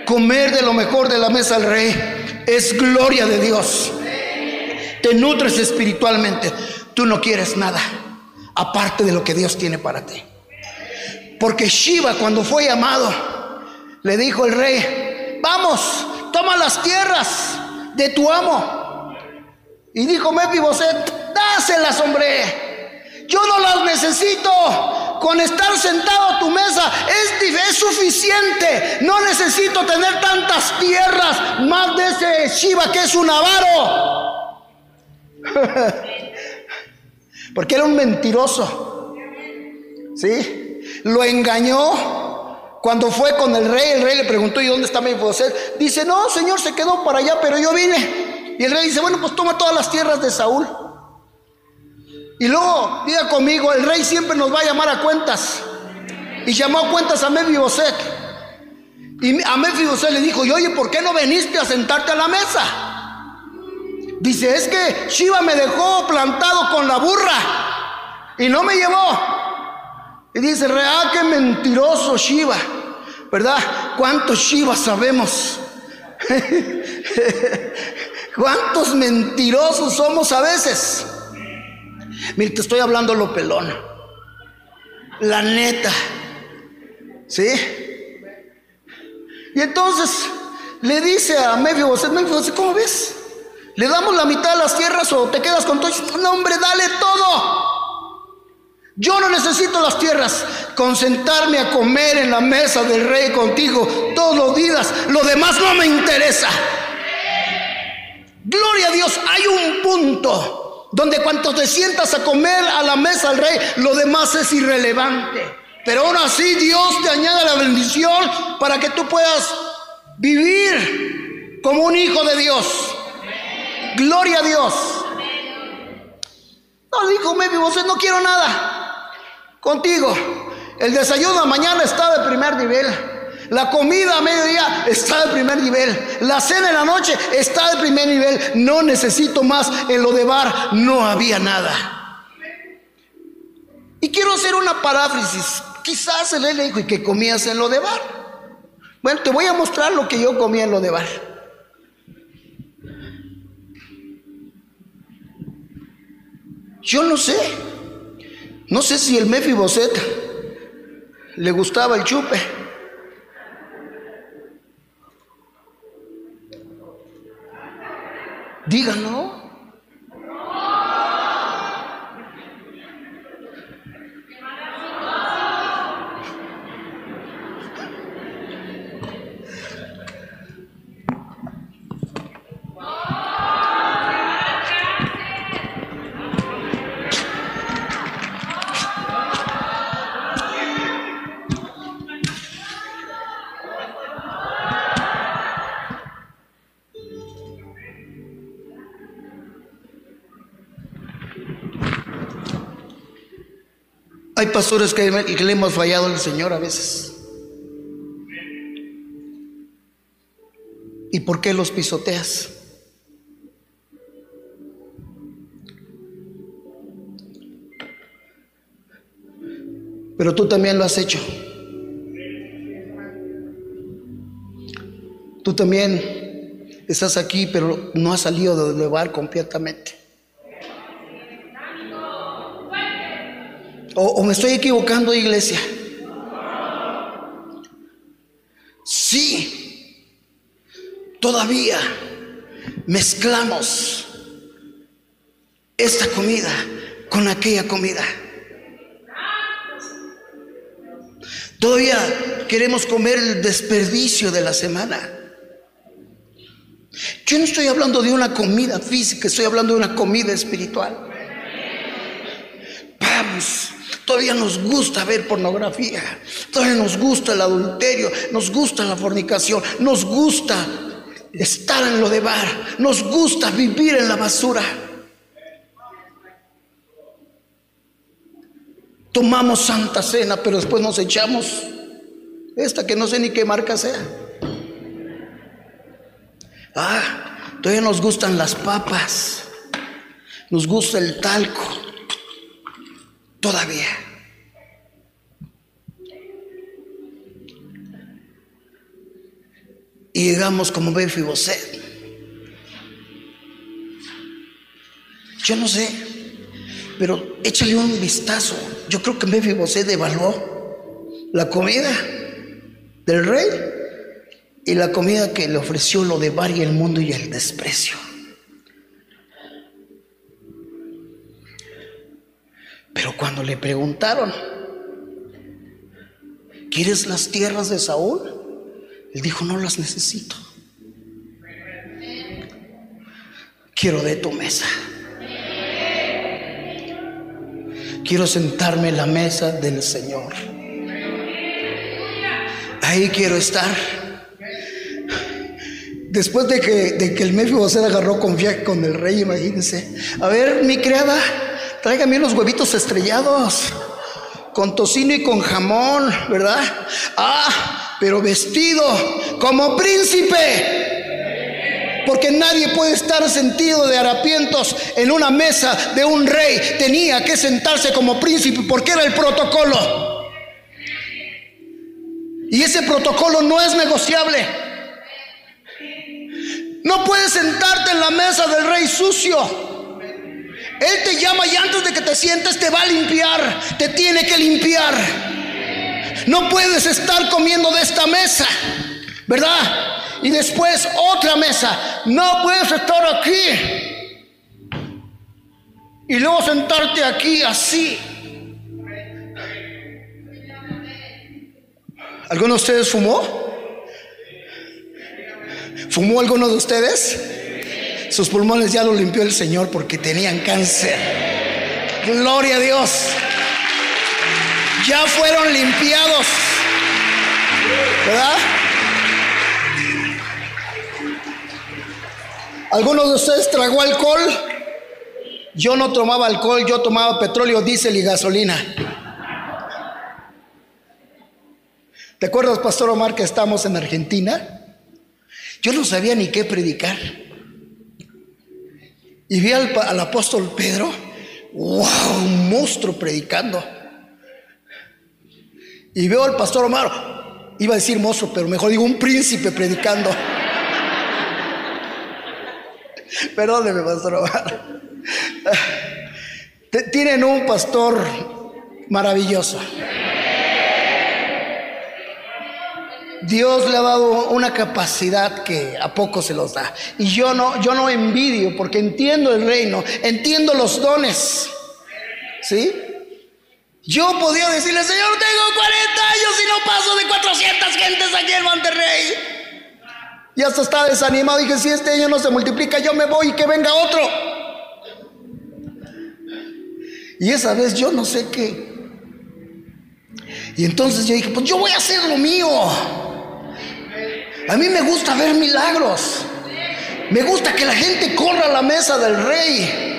Comer de lo mejor de la mesa del rey es gloria de Dios. Te nutres espiritualmente. Tú no quieres nada aparte de lo que Dios tiene para ti. Porque Shiva cuando fue llamado le dijo el rey, vamos, toma las tierras de tu amo y dijo Mefiboset, dáselas, hombre. Yo no las necesito. Con estar sentado a tu mesa es, suficiente. No necesito tener tantas tierras más de ese Shiva que es un avaro. Porque era un mentiroso. ¿Sí? Lo engañó. Cuando fue con el rey, el rey le preguntó, ¿y dónde está Mefiboset? Dice, no, señor, se quedó para allá, pero yo vine. Y el rey dice, bueno, pues toma todas las tierras de Saúl. Y luego, diga conmigo, el rey siempre nos va a llamar a cuentas. Y llamó a cuentas a Mefiboset. Y a Mefiboset le dijo, y oye, ¿por qué no veniste a sentarte a la mesa? Dice, es que Shiva me dejó plantado con la burra y no me llevó. Y dice, real, qué mentiroso Shiva, ¿verdad? ¿Cuántos Shivas sabemos? ¿Cuántos mentirosos somos a veces? Mire, te estoy hablando lo pelón. La neta. ¿Sí? Y entonces le dice a Mefiboset, Mefiboset, ¿cómo ves? ¿Le damos la mitad de las tierras o te quedas con todo? No, hombre, dale todo. Yo no necesito las tierras. Con sentarme a comer en la mesa del rey contigo todos los días. Lo demás no me interesa. Gloria a Dios, hay un punto donde cuando te sientas a comer a la mesa del rey, lo demás es irrelevante. Pero aún así Dios te añade la bendición para que tú puedas vivir como un hijo de Dios. Gloria a Dios. No dijo no quiero nada contigo. El desayuno mañana está de primer nivel. La comida a mediodía está de primer nivel. La cena en la noche está de primer nivel. No necesito más. En lo de bar no había nada. Y quiero hacer una paráfrasis. Quizás el le dijo, ¿y que comías en lo de bar? Bueno, te voy a mostrar lo que yo comía en lo de bar. Yo no sé. No sé si el Mefiboset le gustaba el chupe. Diga não. Hay pastores que, le hemos fallado al Señor a veces. ¿Y por qué los pisoteas? Pero tú también lo has hecho. Tú también estás aquí, pero no has salido del lugar completamente. ¿O, me estoy equivocando, iglesia? Sí, todavía mezclamos esta comida con aquella comida. Todavía queremos comer el desperdicio de la semana. Yo no estoy hablando de una comida física, estoy hablando de una comida espiritual. Vamos, todavía nos gusta ver pornografía, todavía nos gusta el adulterio, nos gusta la fornicación, nos gusta estar en lo de bar, nos gusta vivir en la basura. Tomamos santa cena, pero después nos echamos esta que no sé ni qué marca sea. Ah, todavía nos gustan las papas, nos gusta el talco, todavía. Y llegamos como Befiboset. Yo no sé, pero échale un vistazo. Yo creo que Mefiboset devaluó la comida del rey y la comida que le ofreció lo de Bar y el mundo y el desprecio. Pero cuando le preguntaron, ¿quieres las tierras de Saúl? Él dijo, no las necesito. Quiero de tu mesa. Quiero sentarme en la mesa del Señor. Ahí quiero estar. Después de que, de que el Mefiboset agarró confianza con el rey, imagínense. A ver, mi criada, tráigame unos huevitos estrellados con tocino y con jamón, ¿verdad? Ah, pero vestido como príncipe. Porque nadie puede estar sentido de harapientos en una mesa de un rey. Tenía que sentarse como príncipe porque era el protocolo. Y ese protocolo no es negociable. No puedes sentarte en la mesa del rey sucio. Él te llama y antes de que te sientes te va a limpiar. Te tiene que limpiar. No puedes estar comiendo de esta mesa. ¿Verdad? y después otra mesa. No puedes estar aquí y luego sentarte aquí así. ¿Alguno de ustedes fumó? ¿Fumó alguno de ustedes? Sus pulmones ya lo limpió el Señor porque tenían cáncer. Gloria a Dios. Ya fueron limpiados. ¿Verdad? ¿Alguno de ustedes tragó alcohol? Yo no tomaba alcohol, yo tomaba petróleo, diésel y gasolina. ¿Te acuerdas, Pastor Omar, que estamos en Argentina? Yo no sabía ni qué predicar. Y vi al, al apóstol Pedro, wow, un monstruo predicando. Y veo al pastor Omar, iba a decir monstruo, pero mejor digo un príncipe predicando. Perdóneme, pastor Omar. Tienen un pastor maravilloso. Dios le ha dado una capacidad que a poco se los da. Y yo no, yo no envidio porque entiendo el reino, entiendo los dones. ¿Sí? Yo podía decirle, Señor, tengo 40 años y no paso de 400 gentes aquí en Monterrey. Y hasta estaba desanimado. Dije, si este año no se multiplica, yo me voy y que venga otro. Y esa vez yo no sé qué. Y entonces yo dije, pues yo voy a hacer lo mío. A mí me gusta ver milagros. Me gusta que la gente corra a la mesa del rey.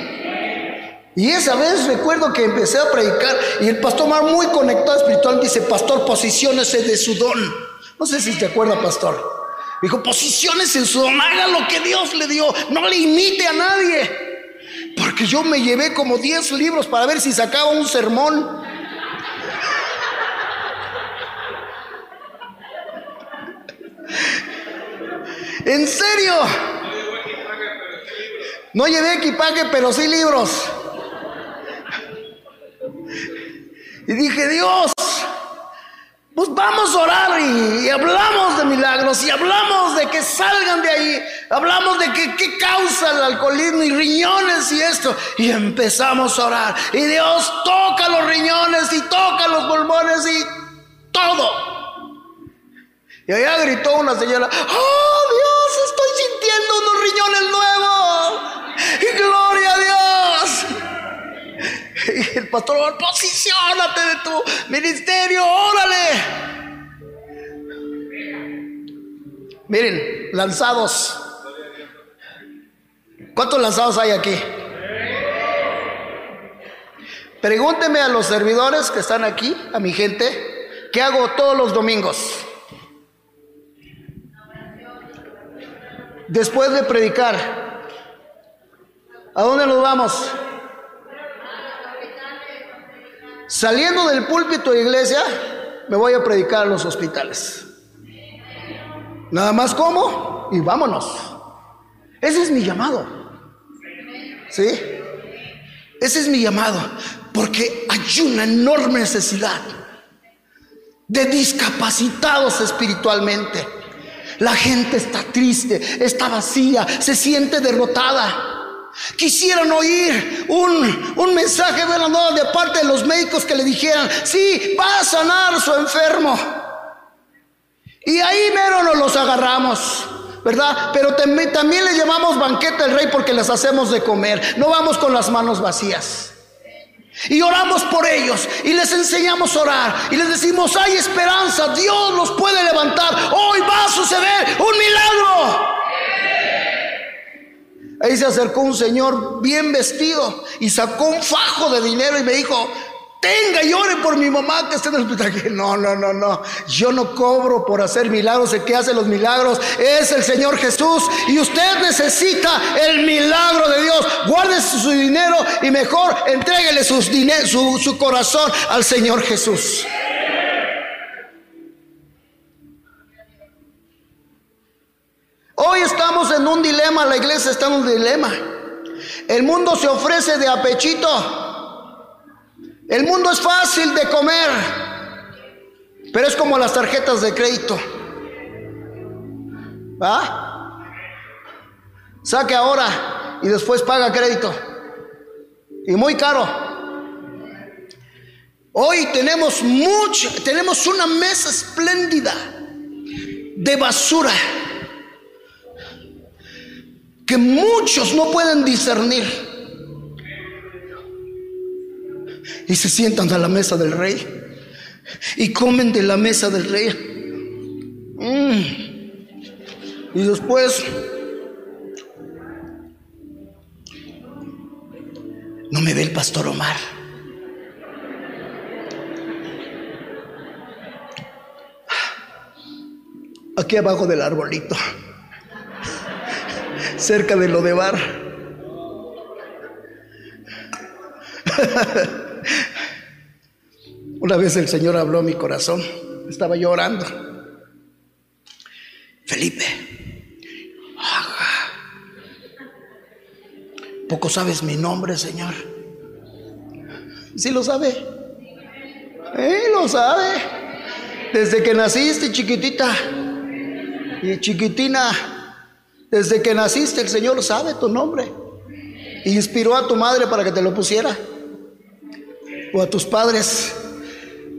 Y esa vez recuerdo que empecé a predicar y el pastor Mar muy conectado espiritual dice, pastor, posiciónese de su don. No sé si te acuerdas, pastor. Dijo, posiciones en su don, haga lo que Dios le dio, no le imite a nadie. Porque yo me llevé como 10 libros para ver si sacaba un sermón. ¿En serio? No llevé equipaje, pero sí libros. Y dije, Dios, pues vamos a orar y, hablamos de milagros y hablamos de que salgan de ahí. Hablamos de que qué causa el alcoholismo y riñones y esto. Y empezamos a orar. Y Dios toca los riñones y toca los pulmones y todo. Y allá gritó una señora, oh Dios, estoy sintiendo unos riñones nuevos. Gloria a Dios. Y el pastor, posicionate de tu ministerio, órale. Miren, lanzados. ¿Cuántos lanzados hay aquí? Pregúnteme a los servidores que están aquí, a mi gente, ¿qué hago todos los domingos? Después de predicar, ¿a dónde nos vamos? Saliendo del púlpito de iglesia, me voy a predicar a los hospitales. Nada más como y vámonos. Ese es mi llamado. ¿Sí? Ese es mi llamado. Porque hay una enorme necesidad de discapacitados espiritualmente. La gente está triste, está vacía, se siente derrotada. Quisieran oír un, mensaje de la nueva de parte de los médicos que le dijeran, sí, va a sanar su enfermo. Y ahí mero nos los agarramos. ¿verdad? Pero también, también le llamamos banquete al rey porque les hacemos de comer. No vamos con las manos vacías. Y oramos por ellos y les enseñamos a orar y les decimos, hay esperanza, Dios los puede levantar, hoy va a suceder un milagro. Ahí se acercó un señor bien vestido y sacó un fajo de dinero y me dijo, tenga y ore por mi mamá que está en el hospital. No, no, no, no. Yo no cobro por hacer milagros. El que hace los milagros es el Señor Jesús. Y usted necesita el milagro de Dios. Guarde su dinero y mejor entréguele su, su corazón al Señor Jesús. Hoy estamos en un dilema, la iglesia está en un dilema. El mundo se ofrece de apechito. El mundo es fácil de comer, pero es como las tarjetas de crédito. ¿Va? Saque ahora y después paga crédito. Y muy caro. Hoy tenemos mucho, tenemos una mesa espléndida de basura que muchos no pueden discernir. Y se sientan a la mesa del rey y comen de la mesa del rey. Mm. Y después no me ve el pastor Omar. Aquí abajo del arbolito cerca de lo de bar. Una vez el Señor habló a mi corazón, estaba llorando. Felipe, poco sabes mi nombre, Señor. ¿Sí lo sabe? ¿Eh? Lo sabe. Desde que naciste, chiquitita y chiquitina, desde que naciste el Señor sabe tu nombre. Inspiró a tu madre para que te lo pusiera. O a tus padres.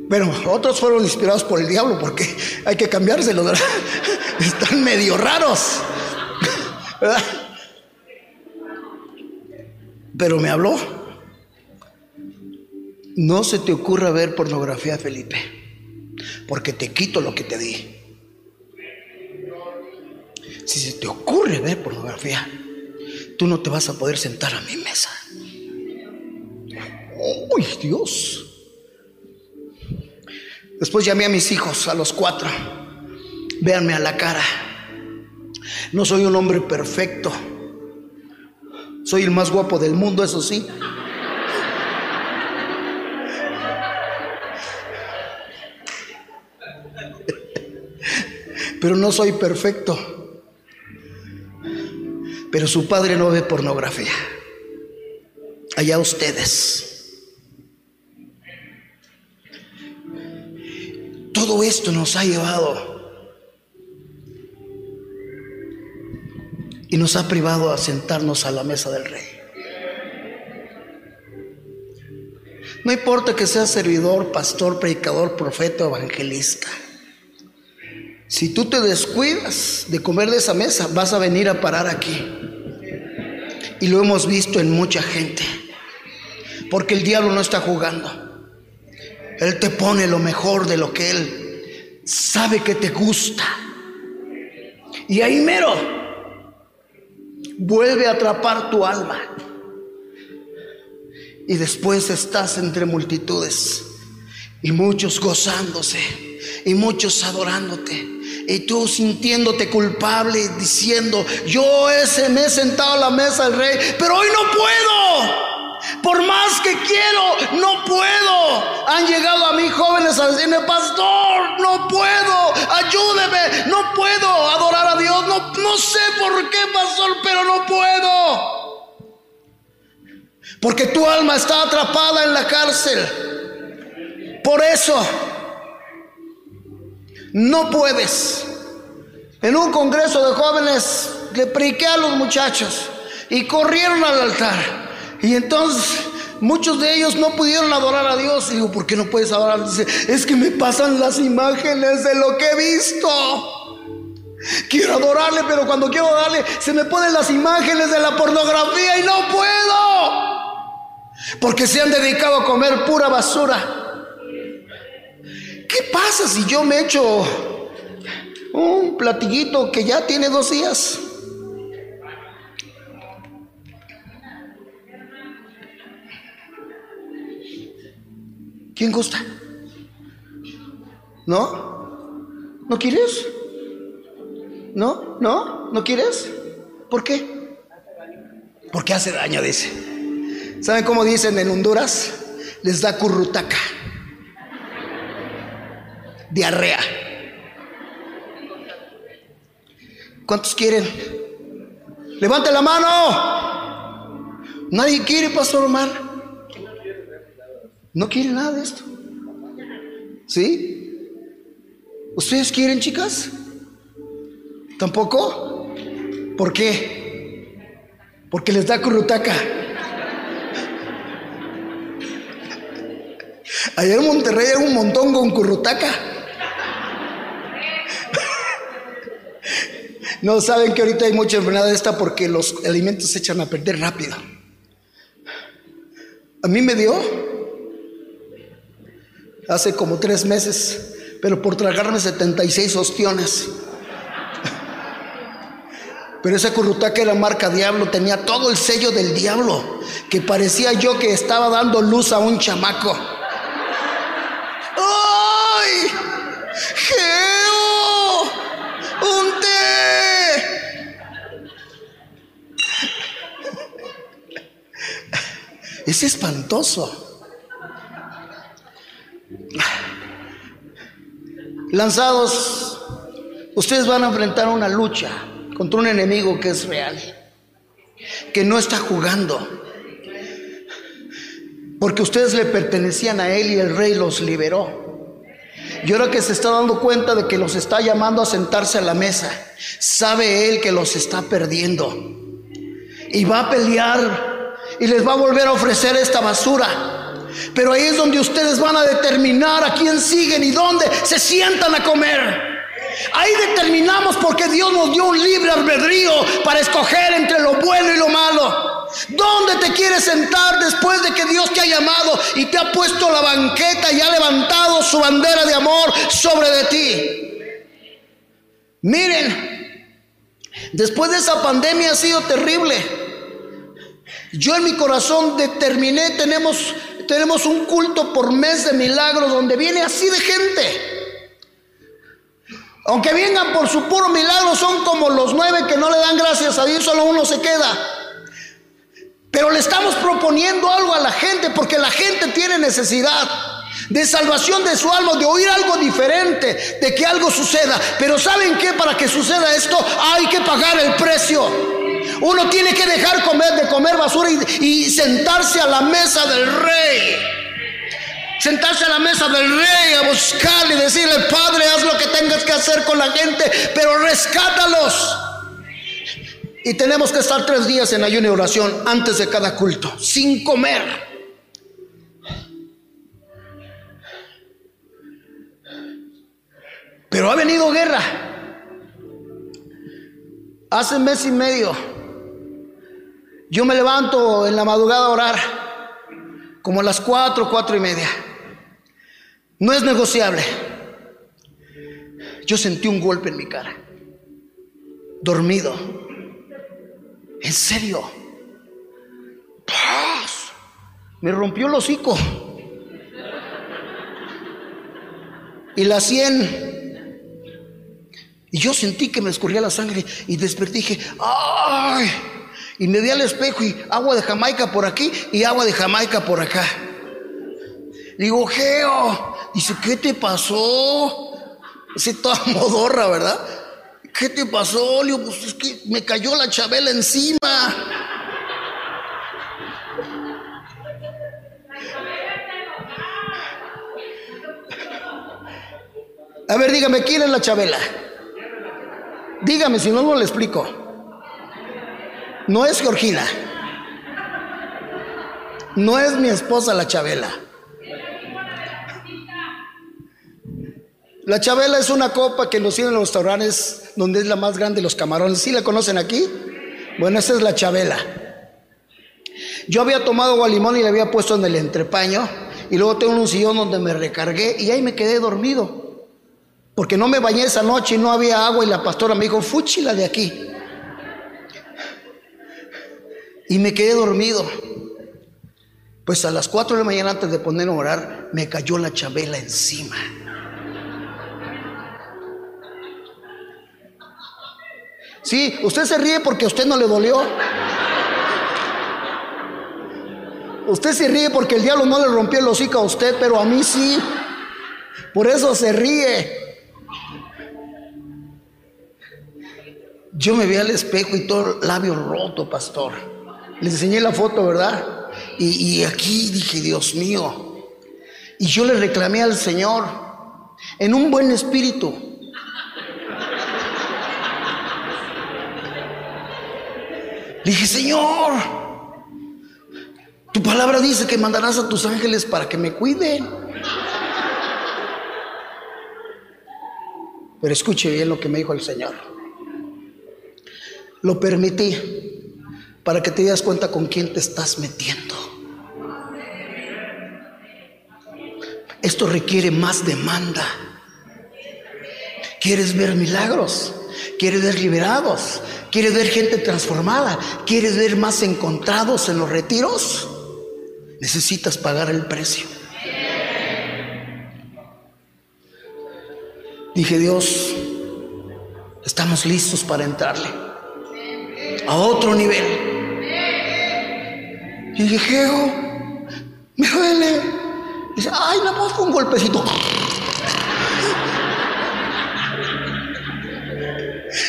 Pero otros fueron inspirados por el diablo porque hay que cambiárselo. Están medio raros. Pero me habló. No se te ocurra ver pornografía, Felipe, porque te quito lo que te di. Si se te ocurre ver pornografía, tú no te vas a poder sentar a mi mesa. ¡Uy, Dios! Después llamé a mis hijos, a los cuatro. Véanme a la cara. No soy un hombre perfecto. Soy el más guapo del mundo, eso sí. Pero no soy perfecto pero su padre no ve pornografía. Allá ustedes. Todo esto nos ha llevado y nos ha privado a sentarnos a la mesa del rey. No importa que seas servidor, pastor, predicador, profeta, evangelista. Si tú te descuidas de comer de esa mesa, vas a venir a parar aquí. Y lo hemos visto en mucha gente. Porque el diablo no está jugando. Él te pone lo mejor de lo que Él sabe que te gusta. Y ahí mero, vuelve a atrapar tu alma. Y después estás entre multitudes y muchos gozándose y muchos adorándote. Y tú sintiéndote culpable, diciendo, yo ese me he sentado a la mesa del rey, pero hoy no puedo. Por más que quiero, no puedo. Han llegado a mí jóvenes a decirme, pastor, no puedo, ayúdeme, no puedo adorar a Dios. No, no sé por qué, pastor, pero no puedo. Porque tu alma está atrapada en la cárcel. Por eso, no puedes. En un congreso de jóvenes le prediqué a los muchachos y corrieron al altar. Y entonces muchos de ellos no pudieron adorar a Dios. Digo, ¿por qué no puedes adorar? Dice, es que me pasan las imágenes de lo que he visto. Quiero adorarle, pero cuando quiero adorarle se me ponen las imágenes de la pornografía y no puedo. Porque se han dedicado a comer pura basura. ¿Qué pasa si yo me echo un platillito que ya tiene dos días? ¿Quién gusta? ¿No? ¿No quieres? ¿No? ¿No? ¿No quieres? ¿Por qué? Porque hace daño, dice. ¿Saben cómo dicen en Honduras? Les da currutaca. Diarrea. ¿Cuántos quieren? Levante la mano. Nadie quiere, Pastor Omar. No quieren nada de esto. ¿Sí? ¿Ustedes quieren, chicas? ¿Tampoco? ¿Por qué? Porque les da currutaca. Ayer en Monterrey hay un montón con currutaca. No saben que ahorita hay mucha enfermedad de esta porque los alimentos se echan a perder rápido. A mí me dio hace como tres meses, pero por tragarme 76 ostiones. Pero esa currutaca era marca diablo, tenía todo el sello del diablo, que parecía yo que estaba dando luz a un chamaco. ¡Ay! ¡Geo! ¡Un té! Es espantoso. Lanzados, ustedes van a enfrentar una lucha contra un enemigo que es real, que no está jugando, porque ustedes le pertenecían a él y el rey los liberó. Y ahora que se está dando cuenta de que los está llamando a sentarse a la mesa, sabe él que los está perdiendo. Y va a pelear y les va a volver a ofrecer esta basura. Pero ahí es donde ustedes van a determinar a quién siguen y dónde se sientan a comer. Ahí determinamos porque Dios nos dio un libre albedrío para escoger entre lo bueno y lo malo. ¿Dónde te quieres sentar después de que Dios te ha llamado y te ha puesto la banqueta y ha levantado su bandera de amor sobre de ti? Miren, después de esa pandemia ha sido terrible. Yo en mi corazón determiné, tenemos tenemos un culto por mes de milagros donde viene así de gente. Aunque vengan por su puro milagro, son como los nueve que no le dan gracias a Dios, solo uno se queda. Pero le estamos proponiendo algo a la gente porque la gente tiene necesidad de salvación de su alma, de oír algo diferente, de que algo suceda. Pero ¿saben qué? Para que suceda esto hay que pagar el precio. Uno tiene que dejar comer, de comer basura y, sentarse a la mesa del rey. Sentarse a la mesa del rey a buscarle y decirle, Padre, haz lo que tengas que hacer con la gente, pero rescátalos. Y tenemos que estar tres días en ayuno y oración antes de cada culto, sin comer. Pero ha venido guerra. Hace mes y medio yo me levanto en la madrugada a orar, como a las cuatro, cuatro y media. No es negociable. Yo sentí un golpe en mi cara, dormido. En serio. Me rompió el hocico. Y la sien. Y yo sentí que me escurría la sangre y desperté dije, ¡ay! Y me vi al espejo y agua de Jamaica por aquí y agua de Jamaica por acá. Digo, Geo, dice, ¿qué te pasó? Ese toda modorra, ¿verdad? ¿Qué te pasó? Le pues es que me cayó la chabela encima. A ver, dígame, ¿quién es la chabela? Dígame, si no, no le explico. No es Georgina. No es mi esposa la Chabela. La Chabela es una copa que nos sirven en los restaurantes donde es la más grande de los camarones. ¿Sí la conocen aquí? Bueno, esa es la Chabela. Yo había tomado agua limón y la había puesto en el entrepaño. Y luego tengo un sillón donde me recargué y ahí me quedé dormido. Porque no me bañé esa noche y no había agua y la pastora me dijo, fúchila de aquí. Y me quedé dormido. Pues a las 4 de la mañana antes de poner a orar, me cayó la chabela encima. Sí, usted se ríe porque a usted no le dolió. Usted se ríe porque el diablo no le rompió el hocico a usted, pero a mí sí. Por eso se ríe. Yo me vi al espejo y todo el labio roto, pastor. Les enseñé la foto, ¿verdad? Y, aquí dije, Dios mío. Y yo le reclamé al Señor en un buen espíritu. Le dije, Señor, tu palabra dice que mandarás a tus ángeles para que me cuiden. Pero escuche bien lo que me dijo el Señor. Lo permití para que te das cuenta con quién te estás metiendo. Esto requiere más demanda. ¿Quieres ver milagros? ¿Quieres ver liberados? ¿Quieres ver gente transformada? ¿Quieres ver más encontrados en los retiros? Necesitas pagar el precio. Dije, Dios, estamos listos para entrarle a otro nivel. Y dije, Geo, me duele. dice, ay, nada más un golpecito.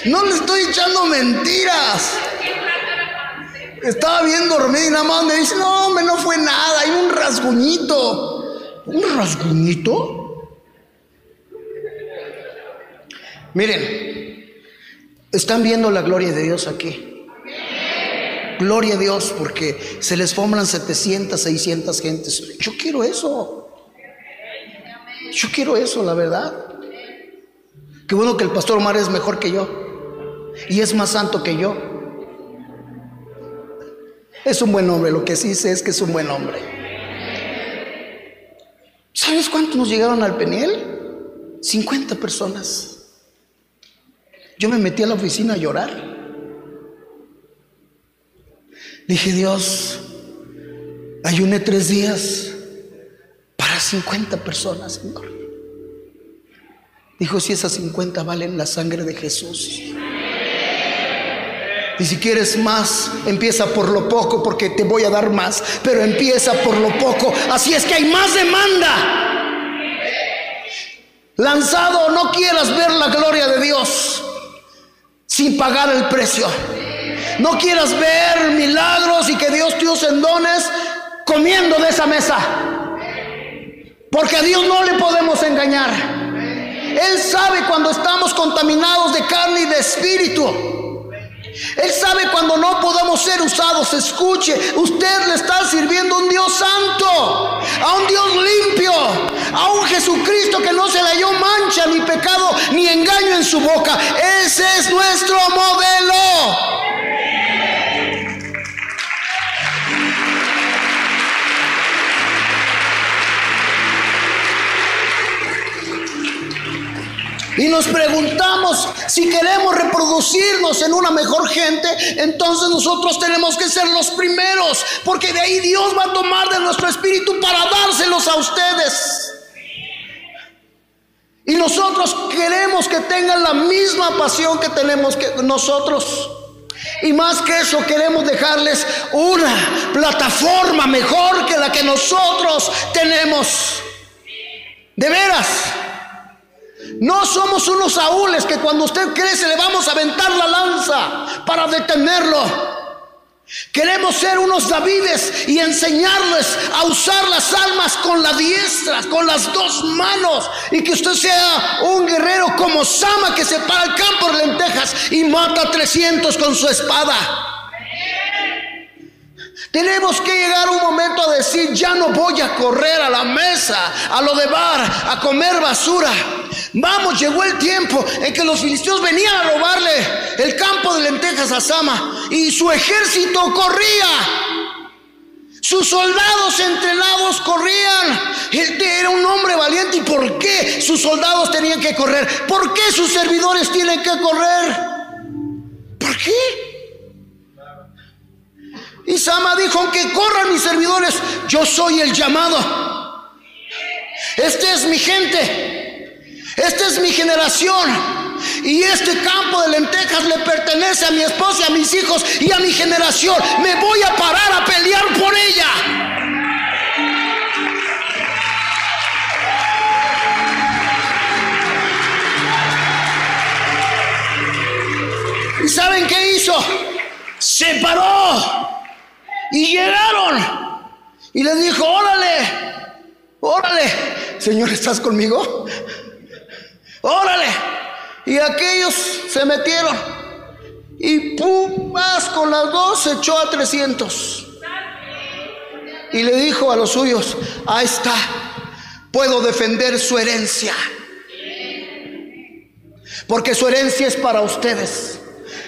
No le estoy echando mentiras. Estaba bien dormido y nada más me dice, no, hombre, no fue nada, hay un rasguñito. ¿Un rasguñito? Miren, están viendo la gloria de Dios aquí. Gloria a Dios porque se les forman 700, 600 gentes. Yo quiero eso. Yo quiero eso, la verdad. Qué bueno que el pastor Omar es mejor que yo. Y es más santo que yo. Es un buen hombre, lo que sí sé es que es un buen hombre. ¿Sabes cuántos nos llegaron al Peniel? 50 personas. Yo me metí a la oficina a llorar. Dije, Dios, ayuné tres días para 50 personas, Señor. Dijo, si esas 50 valen la sangre de Jesús. Y si quieres más, empieza por lo poco porque te voy a dar más, pero empieza por lo poco. Así es que hay más demanda. Lanzado, no quieras ver la gloria de Dios sin pagar el precio. No quieras ver milagros y que Dios te use en dones comiendo de esa mesa. Porque a Dios no le podemos engañar. Él sabe cuando estamos contaminados de carne y de espíritu. Él sabe cuando no podemos ser usados. Escuche, usted le está sirviendo a un Dios santo, a un Dios limpio, a un Jesucristo que no se le halló mancha, ni pecado, ni engaño en su boca. Ese es nuestro modelo. Y nos preguntamos si queremos reproducirnos en una mejor gente, entonces nosotros tenemos que ser los primeros, porque de ahí Dios va a tomar de nuestro espíritu para dárselos a ustedes. Y nosotros queremos que tengan la misma pasión que tenemos que nosotros. Y más que eso, queremos dejarles una plataforma mejor que la que nosotros tenemos. De veras. No somos unos saúles que cuando usted crece le vamos a aventar la lanza para detenerlo. Queremos ser unos Davides y enseñarles a usar las almas con la diestra, con las dos manos. Y que usted sea un guerrero como Sama que se para el campo de lentejas y mata a 300 con su espada. Tenemos que llegar un momento a decir, ya no voy a correr a la mesa, a lo de bar, a comer basura. Vamos, llegó el tiempo en que los filisteos venían a robarle el campo de lentejas a Sama y su ejército corría. Sus soldados entrenados corrían. Él era un hombre valiente. ¿Y por qué sus soldados tenían que correr? ¿Por qué sus servidores tienen que correr? ¿Por qué? Y Sama dijo, aunque corran mis servidores, yo soy el llamado. Este es mi gente. Esta es mi generación. Y este campo de lentejas le pertenece a mi esposa, a mis hijos y a mi generación. Me voy a parar a pelear por ella. ¿Y saben qué hizo? Se paró y llegaron. Y les dijo, órale, órale. Señor, ¿estás conmigo? Órale. Y aquellos se metieron. Y pum, con las dos echó a 300. Y le dijo a los suyos, ahí está, puedo defender su herencia. Porque su herencia es para ustedes.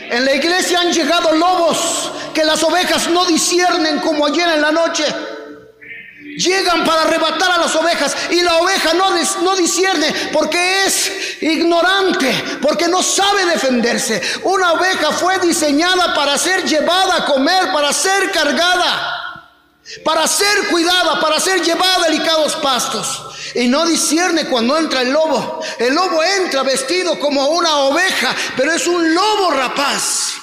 En la iglesia han llegado lobos que las ovejas no disciernen como ayer en la noche. Llegan para arrebatar a las ovejas y la oveja no, no discierne porque es ignorante, porque no sabe defenderse. Una oveja fue diseñada para ser llevada a comer, para ser cargada, para ser cuidada, para ser llevada a delicados pastos. Y no discierne cuando entra el lobo. El lobo entra vestido como una oveja, pero es un lobo rapaz.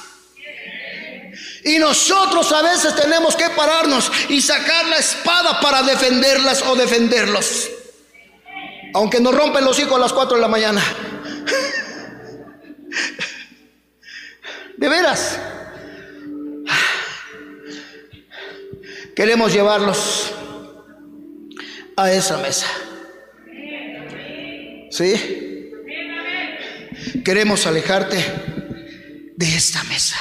Y nosotros a veces tenemos que pararnos y sacar la espada para defenderlas o defenderlos. Aunque nos rompen los hijos a las 4 de la mañana. De veras. Queremos llevarlos a esa mesa. ¿Sí? Queremos alejarte de esta mesa.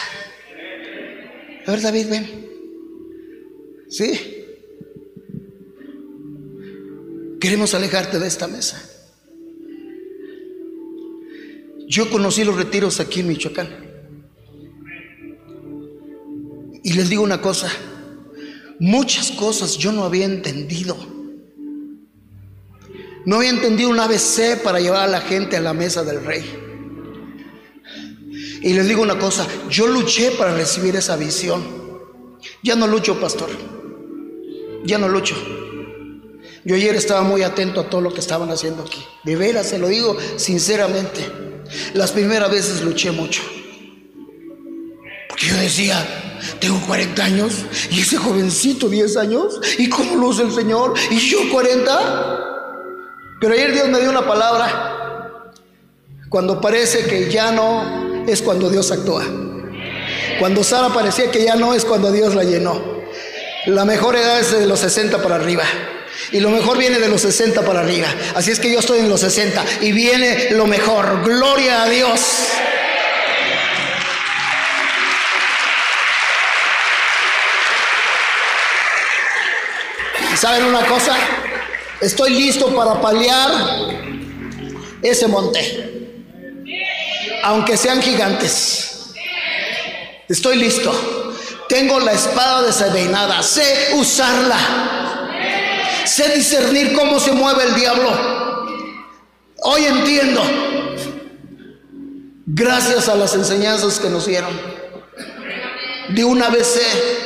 A ver, David, ven. ¿Sí? Queremos alejarte de esta mesa. Yo conocí los retiros aquí en Michoacán. Y les digo una cosa, muchas cosas yo no había entendido. No había entendido un ABC para llevar a la gente a la mesa del rey. Y les digo una cosa, yo luché para recibir esa visión. Ya no lucho, pastor. Ya no lucho. Yo ayer estaba muy atento a todo lo que estaban haciendo aquí. De veras, se lo digo sinceramente. Las primeras veces luché mucho. Porque yo decía, tengo 40 años y ese jovencito 10 años. ¿Y cómo luce el Señor? ¿Y yo 40? Pero ayer Dios me dio una palabra. Cuando parece que ya no es cuando Dios actúa. Cuando Sara parecía que ya no es cuando Dios la llenó. La mejor edad es de los 60 para arriba. Y lo mejor viene de los 60 para arriba. Así es que yo estoy en los 60 y viene lo mejor. Gloria a Dios. ¿Saben una cosa? Estoy listo para paliar ese monte. Aunque sean gigantes. Estoy listo. Tengo la espada desenvainada. Sé usarla. Sé discernir cómo se mueve el diablo. Hoy entiendo. Gracias a las enseñanzas que nos dieron. De una vez sé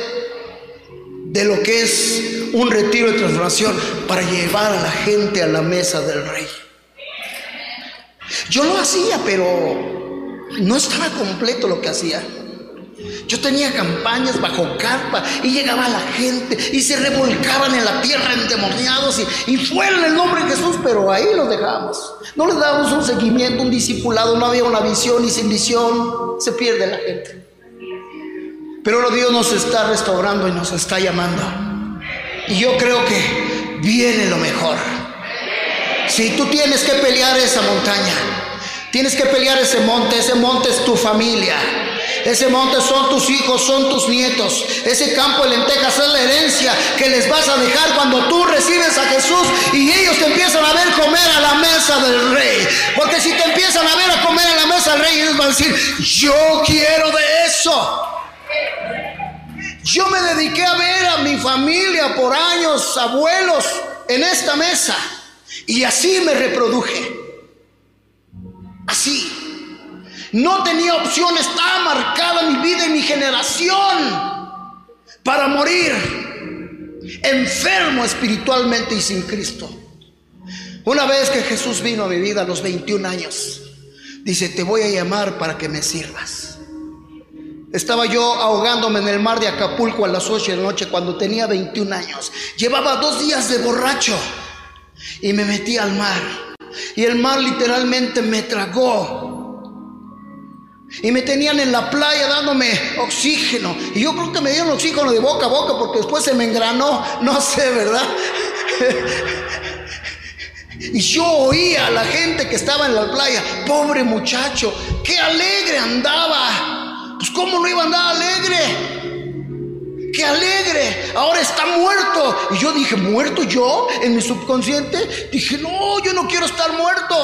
de lo que es un retiro de transformación para llevar a la gente a la mesa del rey. Yo lo hacía, pero no estaba completo lo que hacía. Yo tenía campañas bajo carpa y llegaba la gente y se revolcaban en la tierra endemoniados y, y fuera en el nombre de Jesús, pero ahí los dejamos. No les dábamos un seguimiento, un discipulado, no había una visión y sin visión se pierde la gente. Pero Dios nos está restaurando y nos está llamando. Y yo creo que viene lo mejor. Si tú tienes que pelear esa montaña, tienes que pelear ese monte, ese monte es tu familia. Ese monte son tus hijos, son tus nietos. Ese campo de lentejas es la herencia que les vas a dejar cuando tú recibes a Jesús y ellos te empiezan a ver comer a la mesa del rey. Porque si te empiezan a ver a comer a la mesa del rey, ellos van a decir, yo quiero de eso. Yo me dediqué a ver a mi familia por años, abuelos, en esta mesa. Y así me reproduje. Así. No tenía opción, estaba marcada mi vida y mi generación para morir enfermo espiritualmente y sin Cristo. Una vez que Jesús vino a mi vida a los 21 años, dice, te voy a llamar para que me sirvas. Estaba yo ahogándome en el mar de Acapulco a las 8 de la noche cuando tenía 21 años. Llevaba dos días de borracho y me metí al mar. Y el mar literalmente me tragó. Y me tenían en la playa dándome oxígeno. Y yo creo que me dieron oxígeno de boca a boca porque después se me engranó. No sé, ¿verdad? Y yo oía a la gente que estaba en la playa, pobre muchacho, qué alegre andaba. Pues cómo no iba a andar alegre. ¡Qué alegre! Ahora está muerto. Y yo dije, ¿muerto yo? En mi subconsciente dije, no, yo no quiero estar muerto.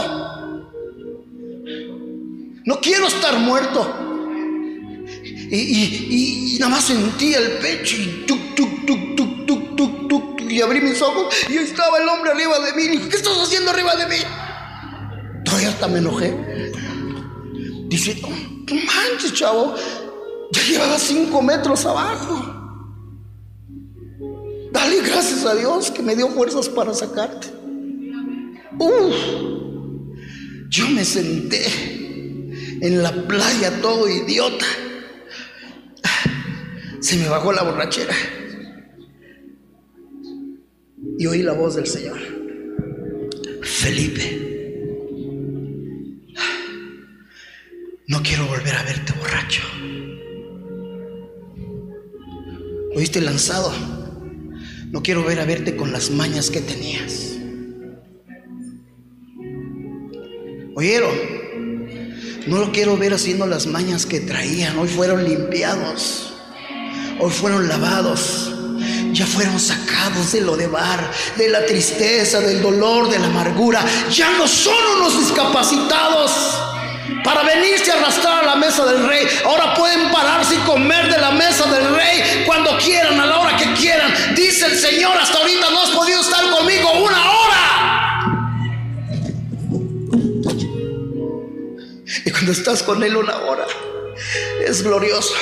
No quiero estar muerto. Y, nada más sentí el pecho y tuk, tuk, tuk, tuk, tuk, tuk, tuk, y abrí mis ojos y estaba el hombre arriba de mí. Y dije, ¿qué estás haciendo arriba de mí? Todavía hasta me enojé. Dice, no manches, chavo, ya llevaba cinco metros abajo. Dale gracias a Dios que me dio fuerzas para sacarte. Uf, yo me senté en la playa todo idiota. Se me bajó la borrachera. Y oí la voz del Señor. Felipe. No quiero volver a verte borracho. Oíste lanzado. No quiero ver a verte con las mañas que tenías. Oyeron, no lo quiero ver haciendo las mañas que traían. Hoy fueron limpiados. Hoy fueron lavados. Ya fueron sacados de lo de bar, de la tristeza, del dolor, de la amargura. Ya no son unos discapacitados para venirse a arrastrar a la mesa del rey. Ahora pueden pararse y comer de la mesa del rey cuando quieran, a la hora que quieran. Dice el Señor, hasta ahorita no has podido estar conmigo una hora. Y cuando estás con Él una hora, es glorioso.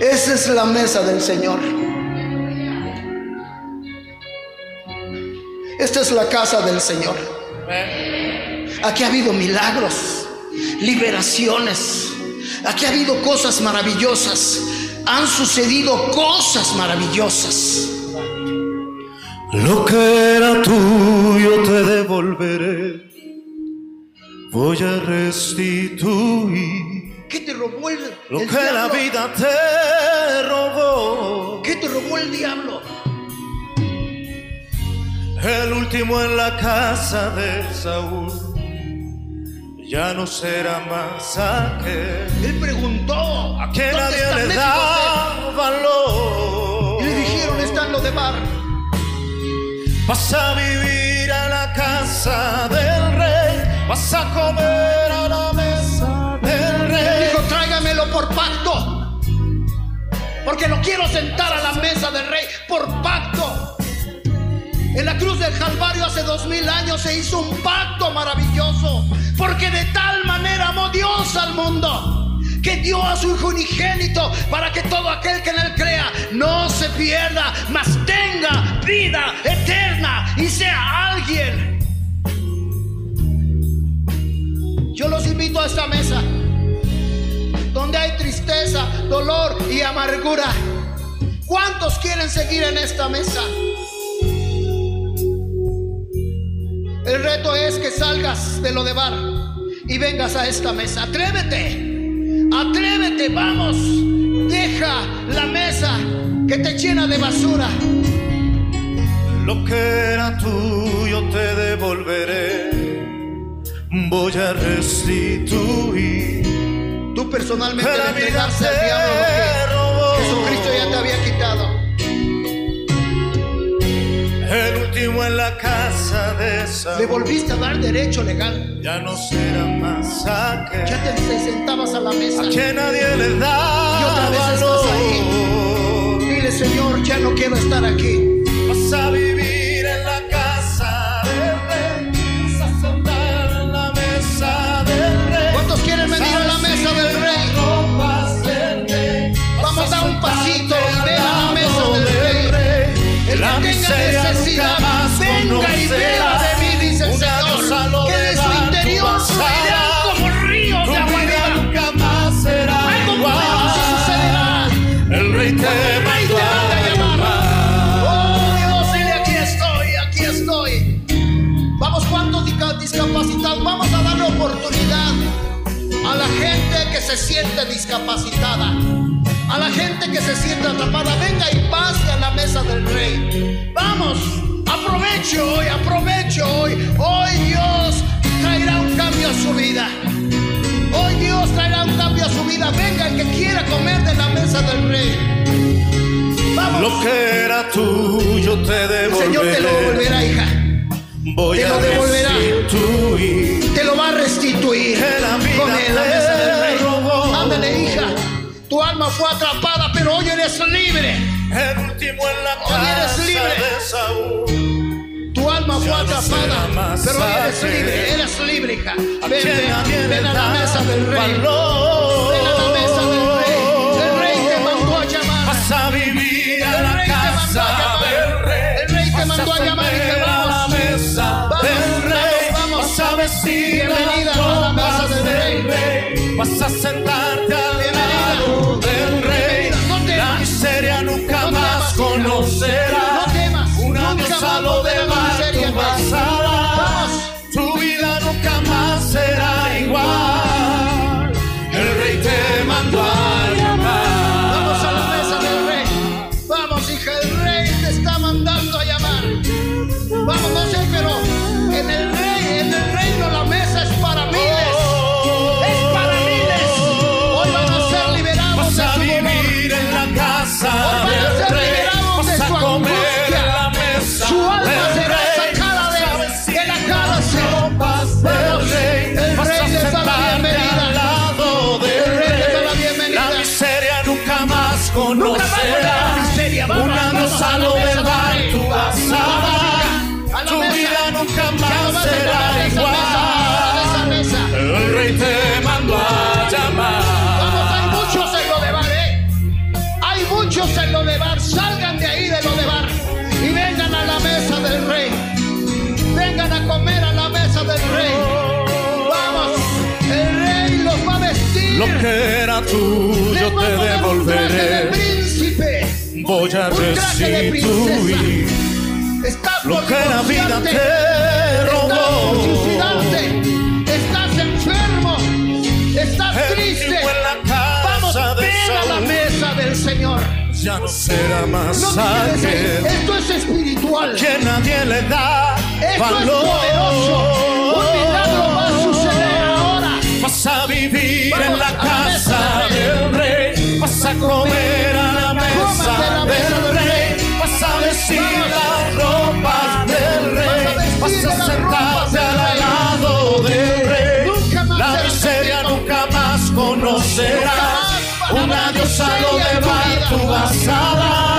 Esa es la mesa del Señor. Esta es la casa del Señor. Aquí ha habido milagros, liberaciones. Aquí ha habido cosas maravillosas. Han sucedido cosas maravillosas. Lo que era tuyo te devolveré. Voy a restituir. ¿Qué te robó el, Lo que la vida te robó. ¿Qué te robó el diablo? el último en la casa de Saúl. Ya no será más aquel Él preguntó a ¿dónde nadie está le da valor. Y le dijeron, está en lo de bar. Vas a vivir a la casa del rey, vas a comer a la mesa del rey. dijo, tráigamelo por pacto. Porque lo quiero sentar a la mesa del rey por pacto. En la cruz del Calvario hace dos mil años se hizo un pacto maravilloso. Porque de tal manera amó Dios al mundo. Que dio a su Hijo unigénito para que todo aquel que en él crea no se pierda, mas tenga vida eterna y sea alguien. Yo los invito a esta mesa donde hay tristeza, dolor y amargura. ¿Cuántos quieren seguir en esta mesa? El reto es que salgas de lo de bar y vengas a esta mesa. Atrévete, atrévete, vamos. Deja la mesa que te llena de basura. Lo que era tuyo te devolveré, voy a restituir. Tú personalmente le entregaste al diablo lo que. Jesucristo ya te había quitado. Último en la casa de Le volviste a dar derecho legal. Ya no será más aquel Ya te, sentabas a la mesa. a que nadie le da Y otra vez estás valor. Dile, Señor, ya no quiero estar aquí. Vas a y beba de mí, dice el Señor. Que de su interior fluirán como ríos de agua viva. nunca más será Algo igual. poderoso sucederá. El rey te manda a llamar. Oh Dios, dile aquí estoy, aquí estoy. Vamos, ¿cuántos disca- discapacitados? Vamos a darle oportunidad a la gente que se siente discapacitada. A la gente que se siente atrapada, venga y pase a la mesa del rey. Vamos, aproveche hoy, aproveche hoy. Hoy Dios traerá un cambio a su vida. Hoy Dios traerá un cambio a su vida. Venga el que quiera comer de la mesa del rey. Vamos. Lo que era tuyo te El Señor te lo devolveré. devolverá, hija. Voy te lo devolverá. restituir. Te lo va a restituir. Que la vida Con él, la mesa del rey. robó. Ándale, hija. Tu alma fue atrapada, pero hoy eres libre. El último en la Hoy eres libre. de Saúl. Atrapada, pero eres libre. Eres libre, hija. Ven, ven, ven a la mesa del rey. Ven a la mesa del rey. El rey te mandó a llamar. Vas a vivir a la casa del rey. El rey te mandó a llamar a la mesa del rey. Vas a vestir Bienvenida a la mesa del rey. Vas a sentarte al lado del rey. La miseria nunca más temas. Una Nunca vez más a lo volverá era tuyo te devolveré. príncipe. Voy a restituir Estás lo que la vida te robó. Estás enfermo. Estás triste. Vamos, ven a la mesa del Señor. Ya no será más No aquel Esto es espiritual. que nadie le da Esto es valor. poderoso. Un milagro va a suceder ahora. Vas a vivir Vamos en la Vas a comer a la mesa la del rey. Vas a vestir las ropas del rey. Vas a sentarte al lado del rey. La miseria nunca más conocerás. Una diosa lo miseria en tu llevar vida.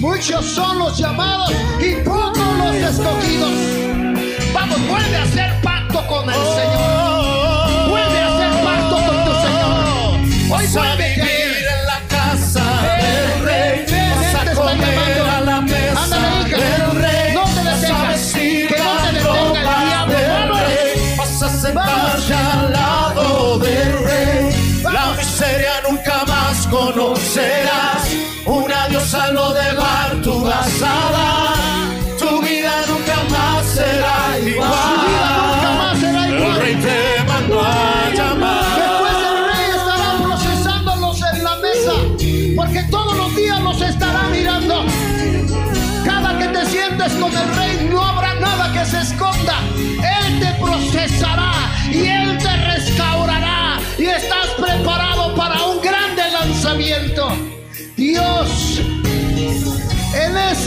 Muchos son los llamados y pocos los escogidos. Vamos, vuelve a hacer pacto con el Señor. Vuelve a hacer pacto con tu Señor. Hoy vuelve a vivir en la casa del rey. Vas a comer a la mesa del rey. No te detengas. Que no te detenga el diablo. Vamos. rey. Vas a Vamos. sentarte al lado del rey. La miseria nunca más conocerás. Una diosa lo de bar tu vida nunca más será igual. Tu vida nunca más será igual. El rey te mandó a llamar. Después el rey estará procesándolos en la mesa, porque todos los días los estará mirando. Cada que te sientes con el rey no habrá nada que se esconda. Él te procesará y él te restaurará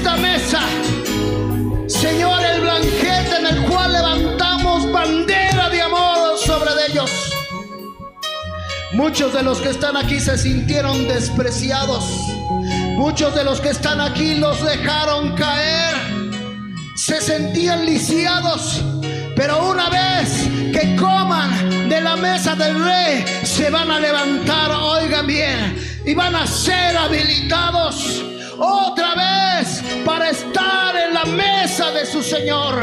esta mesa, Señor, el blanquete en el cual levantamos bandera de amor sobre ellos. Muchos de los que están aquí se sintieron despreciados. Muchos de los que están aquí los dejaron caer. Se sentían lisiados. Pero una vez que coman de la mesa del rey, se van a levantar, oigan bien, y van a ser habilitados otra vez para estar en la mesa de su Señor.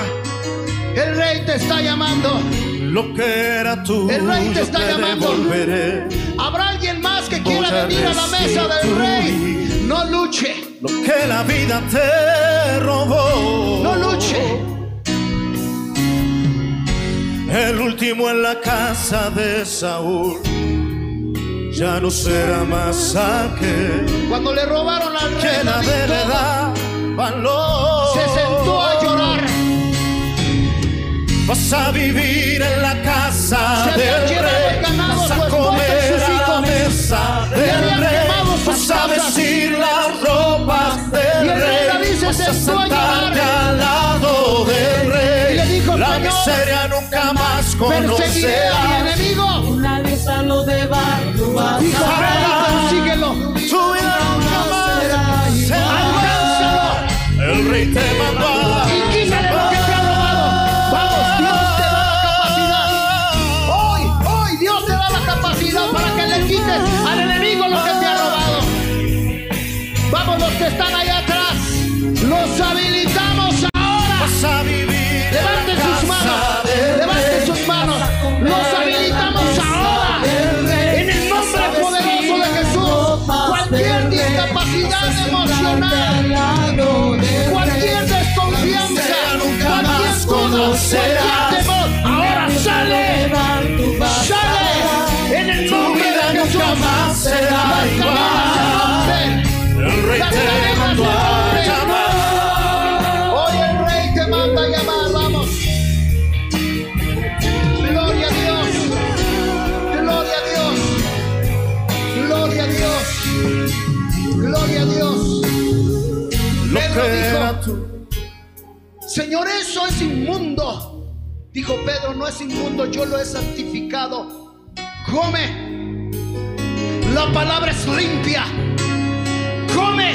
El rey te está llamando. Lo que era tuyo El rey te está te llamando. devolveré. ¿Habrá alguien más que quiera Voy a venir a la mesa del rey? No luche, Lo que la vida te robó. no luche. El último en la casa de Saúl. Ya no será más aquel Cuando le robaron al rey que nadie le todo, da valor. se sentó a llorar. Vas a vivir en la casa Se del rey. Vas a y comer a la mesa del rey. Vas a vestir las ropas del rey Vas a sentarte al lado del rey. La "Señor, miseria nunca más Perseguiré Nadie salió de consíguelo. Más será Alcánzalo. El rey te mandó a Y quítale lo que te ha robado. Vamos, Dios te da la capacidad. Hoy, hoy Dios te da la capacidad para que le quites al enemigo lo que te ha robado. Vamos los que están Dijo Pedro, no es inmundo, yo lo he santificado. Come. La palabra es limpia. Come.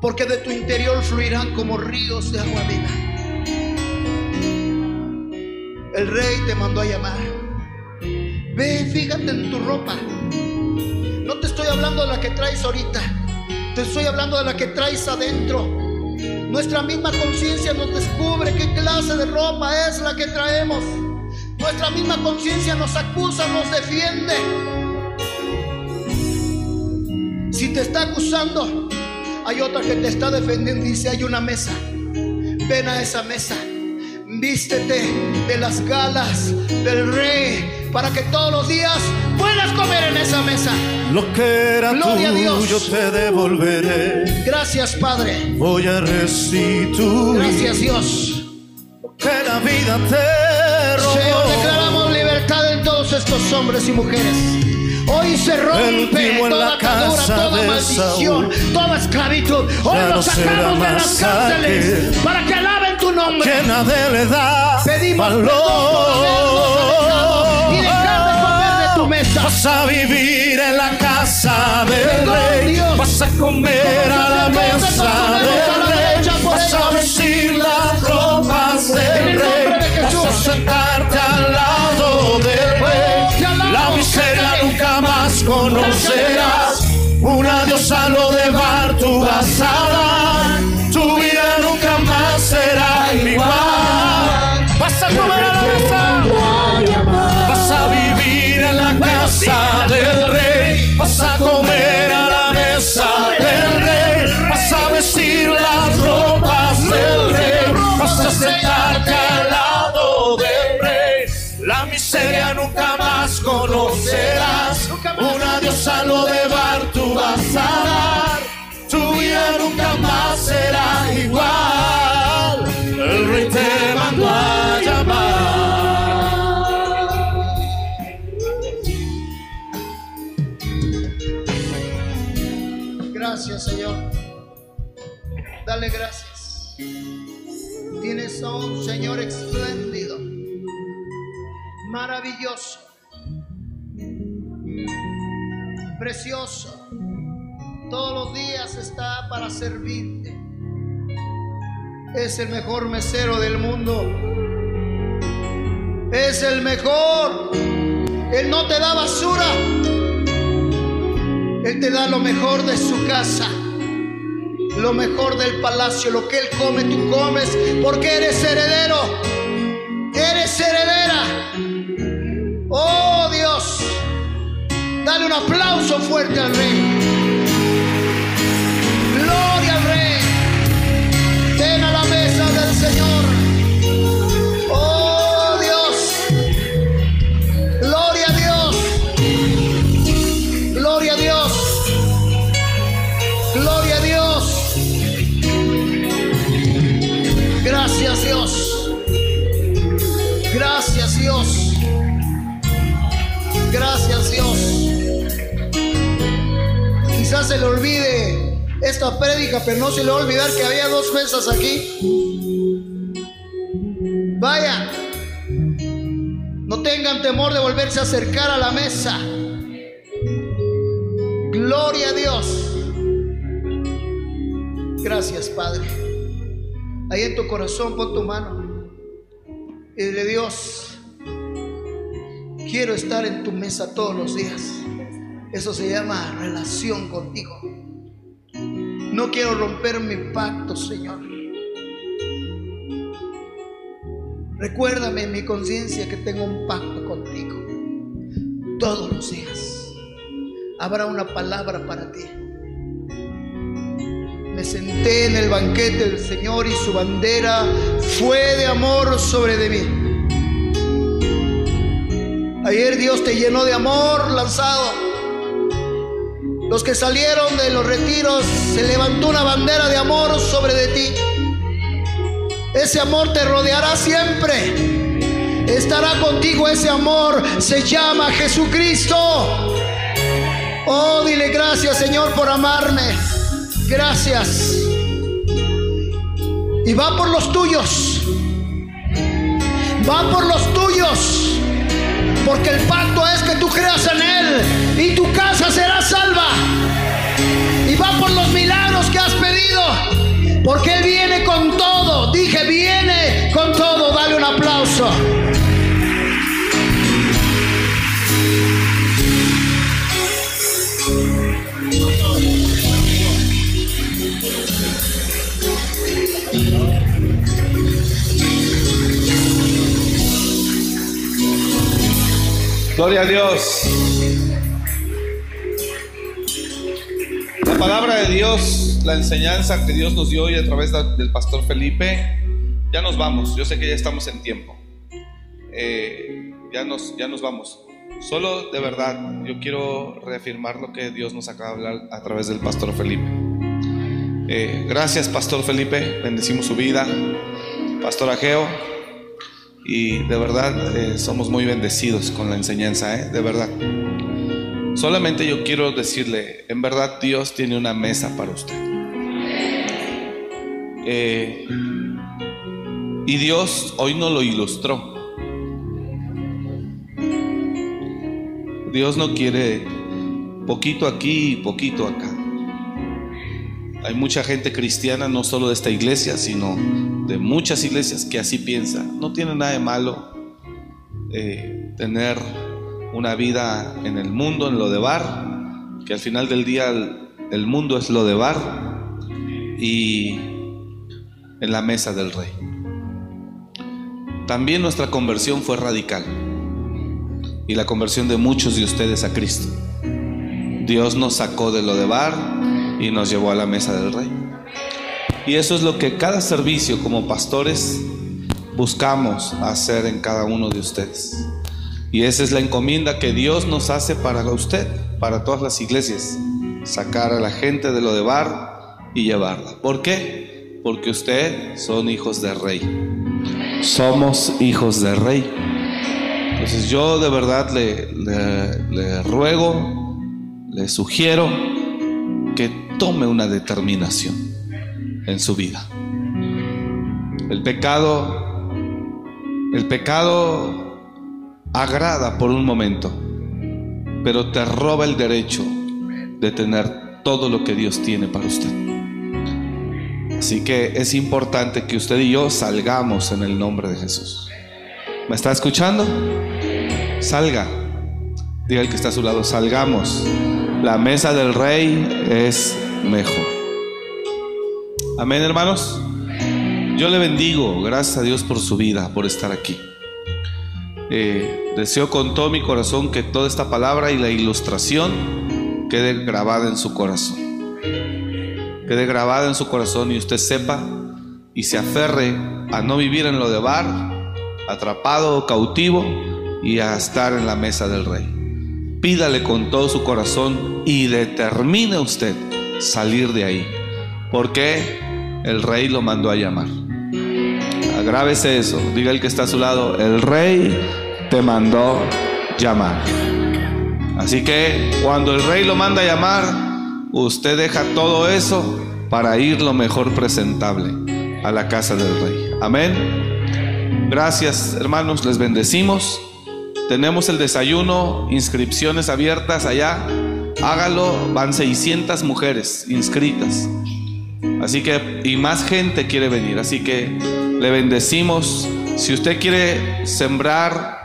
Porque de tu interior fluirán como ríos de agua viva. El rey te mandó a llamar. Ve, fíjate en tu ropa. No te estoy hablando de la que traes ahorita. Te estoy hablando de la que traes adentro. Nuestra misma conciencia nos descubre qué clase de ropa es la que traemos. Nuestra misma conciencia nos acusa, nos defiende. Si te está acusando, hay otra que te está defendiendo dice, hay una mesa. Ven a esa mesa. Vístete de las galas del rey para que todos los días puedas comer en esa mesa. Lo que era Gloria a Dios. te devolveré. Gracias, Padre. Voy a restituir Gracias, Dios. que la vida te robó. Señor, declaramos libertad en todos estos hombres y mujeres. Hoy se El rompe último en toda la atadura, toda maldición, Saúl. toda esclavitud. Hoy Ya los sacamos de las cárceles para que alaben tu nombre. que nadie le da Pedimos valor. perdón por Vas a vivir en la casa del rey. Vas a comer a la mesa del rey. Vas a vestir las ropas del rey. Vas a sentarte al lado del rey. Te alabo, La miseria nunca más conocerás. Una diosa miseria nunca más conocerás. Una diosa lo de bar tú vas a dar. Tu vida nunca más será igual. El rey te mandó a llamar. Gracias, Señor. Dale gracias. Tienes a un Señor espléndido, maravilloso, precioso. Todos los días está para servirte. Es el mejor mesero del mundo. Es el mejor. Él no te da basura. Él te da lo mejor de su casa, lo mejor del palacio, lo que Él come, tú comes, porque eres heredero, eres heredera. Oh Dios, dale un aplauso fuerte al Rey. Gloria al Rey. Ven a la mesa del Señor. Oh Dios. Gloria a Dios. Gloria a Dios. Gloria a Dios. Gracias Dios. Gracias Dios. Gracias Dios. Quizás se le olvide esta prédica, pero no se le va a olvidar que había dos mesas aquí. Vaya. No tengan temor de volverse a acercar a la mesa. Gloria a Dios. Gracias, Padre. Ahí en tu corazón pon tu mano. Y dile, Dios, quiero estar en tu mesa todos los días. Eso se llama relación contigo. No quiero romper mi pacto, Señor. Recuérdame en mi conciencia que tengo un pacto contigo. Todos los días habrá una palabra para ti. Me senté en el banquete del Señor y su bandera fue de amor sobre de mí. Ayer Dios te llenó de amor lanzado. Los que salieron de los retiros se levantó una bandera de amor sobre de ti. Ese amor te rodeará siempre. Estará contigo ese amor. Se llama Jesucristo. Oh, dile gracias Señor por amarme. Gracias. Y va por los tuyos. Va por los tuyos. Porque el pacto es que tú creas en Él y tu casa será salva. Y va por los milagros que has pedido. Porque Él viene con todo. Dije, viene con todo. Dale un aplauso. Gloria a Dios. La palabra de Dios, la enseñanza que Dios nos dio hoy a través del pastor Felipe, ya nos vamos. Yo sé que ya estamos en tiempo. Eh, ya, nos, ya nos vamos. Solo de verdad, yo quiero reafirmar lo que Dios nos acaba de hablar a través del pastor Felipe. Eh, gracias, pastor Felipe. Bendecimos su vida. Pastor Ageo. Y de verdad, eh, somos muy bendecidos con la enseñanza, de verdad. Solamente yo quiero decirle, en verdad Dios tiene una mesa para usted. y Dios hoy no lo ilustró. Dios no quiere poquito aquí y poquito acá. Hay mucha gente cristiana, no solo de esta iglesia, sino de muchas iglesias que así piensa. No tiene nada de malo eh, tener una vida en el mundo, en lo de bar, que al final del día el mundo es lo de bar y en la mesa del rey. También nuestra conversión fue radical y la conversión de muchos de ustedes a Cristo. Dios nos sacó de lo de bar y nos llevó a la mesa del rey. Y eso es lo que cada servicio como pastores buscamos hacer en cada uno de ustedes. Y esa es la encomienda que Dios nos hace para usted, para todas las iglesias. Sacar a la gente de lo de bar y llevarla. ¿Por qué? Porque usted son hijos de rey. Somos hijos de rey. Entonces yo de verdad le, le, ruego, le sugiero que tome una determinación en su vida. El pecado, el pecado agrada por un momento, pero te roba el derecho de tener todo lo que Dios tiene para usted. Así que es importante que usted y yo salgamos en el nombre de Jesús. ¿Me está escuchando? Salga. Diga el que está a su lado, salgamos. La mesa del rey es mejor. Amén, hermanos. Yo le bendigo. Gracias a Dios por su vida, por estar aquí. Eh, deseo con todo mi corazón que toda esta palabra y la ilustración quede grabada en su corazón. Quede grabada en su corazón y usted sepa y se aferre a no vivir en lo de bar, atrapado o cautivo y a estar en la mesa del rey. Pídale con todo su corazón y determine usted salir de ahí, porque el rey lo mandó a llamar. Agrávese eso, diga el que está a su lado, el rey te mandó llamar. Así que cuando el rey lo manda a llamar, usted deja todo eso para ir lo mejor presentable a la casa del rey. Amén. Gracias hermanos, les bendecimos. Tenemos el desayuno, inscripciones abiertas allá. Hágalo, van 600 mujeres inscritas. Así que, y más gente quiere venir. Así que le bendecimos. Si usted quiere sembrar,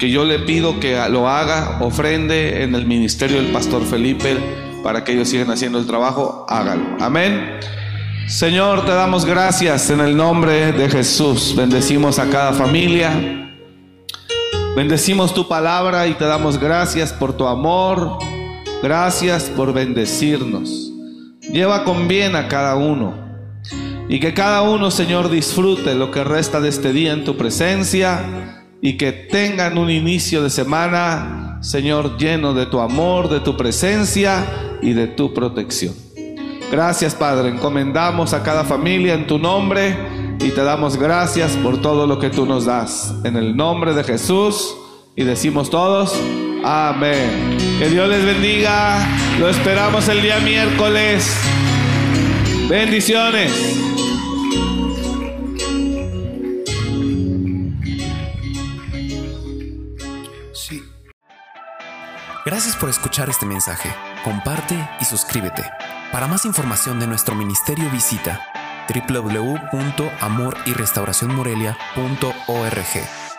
que yo le pido que lo haga, ofrende en el ministerio del pastor Felipe para que ellos sigan haciendo el trabajo, hágalo. Amén. Señor, te damos gracias en el nombre de Jesús. Bendecimos a cada familia. Bendecimos tu palabra y te damos gracias por tu amor. Gracias por bendecirnos. Lleva con bien a cada uno. Y que cada uno, Señor, disfrute lo que resta de este día en tu presencia. Y que tengan un inicio de semana, Señor, lleno de tu amor, de tu presencia y de tu protección. Gracias Padre, encomendamos a cada familia en tu nombre y te damos gracias por todo lo que tú nos das. En el nombre de Jesús y decimos todos, amén. Que Dios les bendiga. Lo esperamos el día miércoles. Bendiciones. Sí. Gracias por escuchar este mensaje. Comparte y suscríbete. Para más información de nuestro ministerio visita www.amoryrestauracionmorelia.org.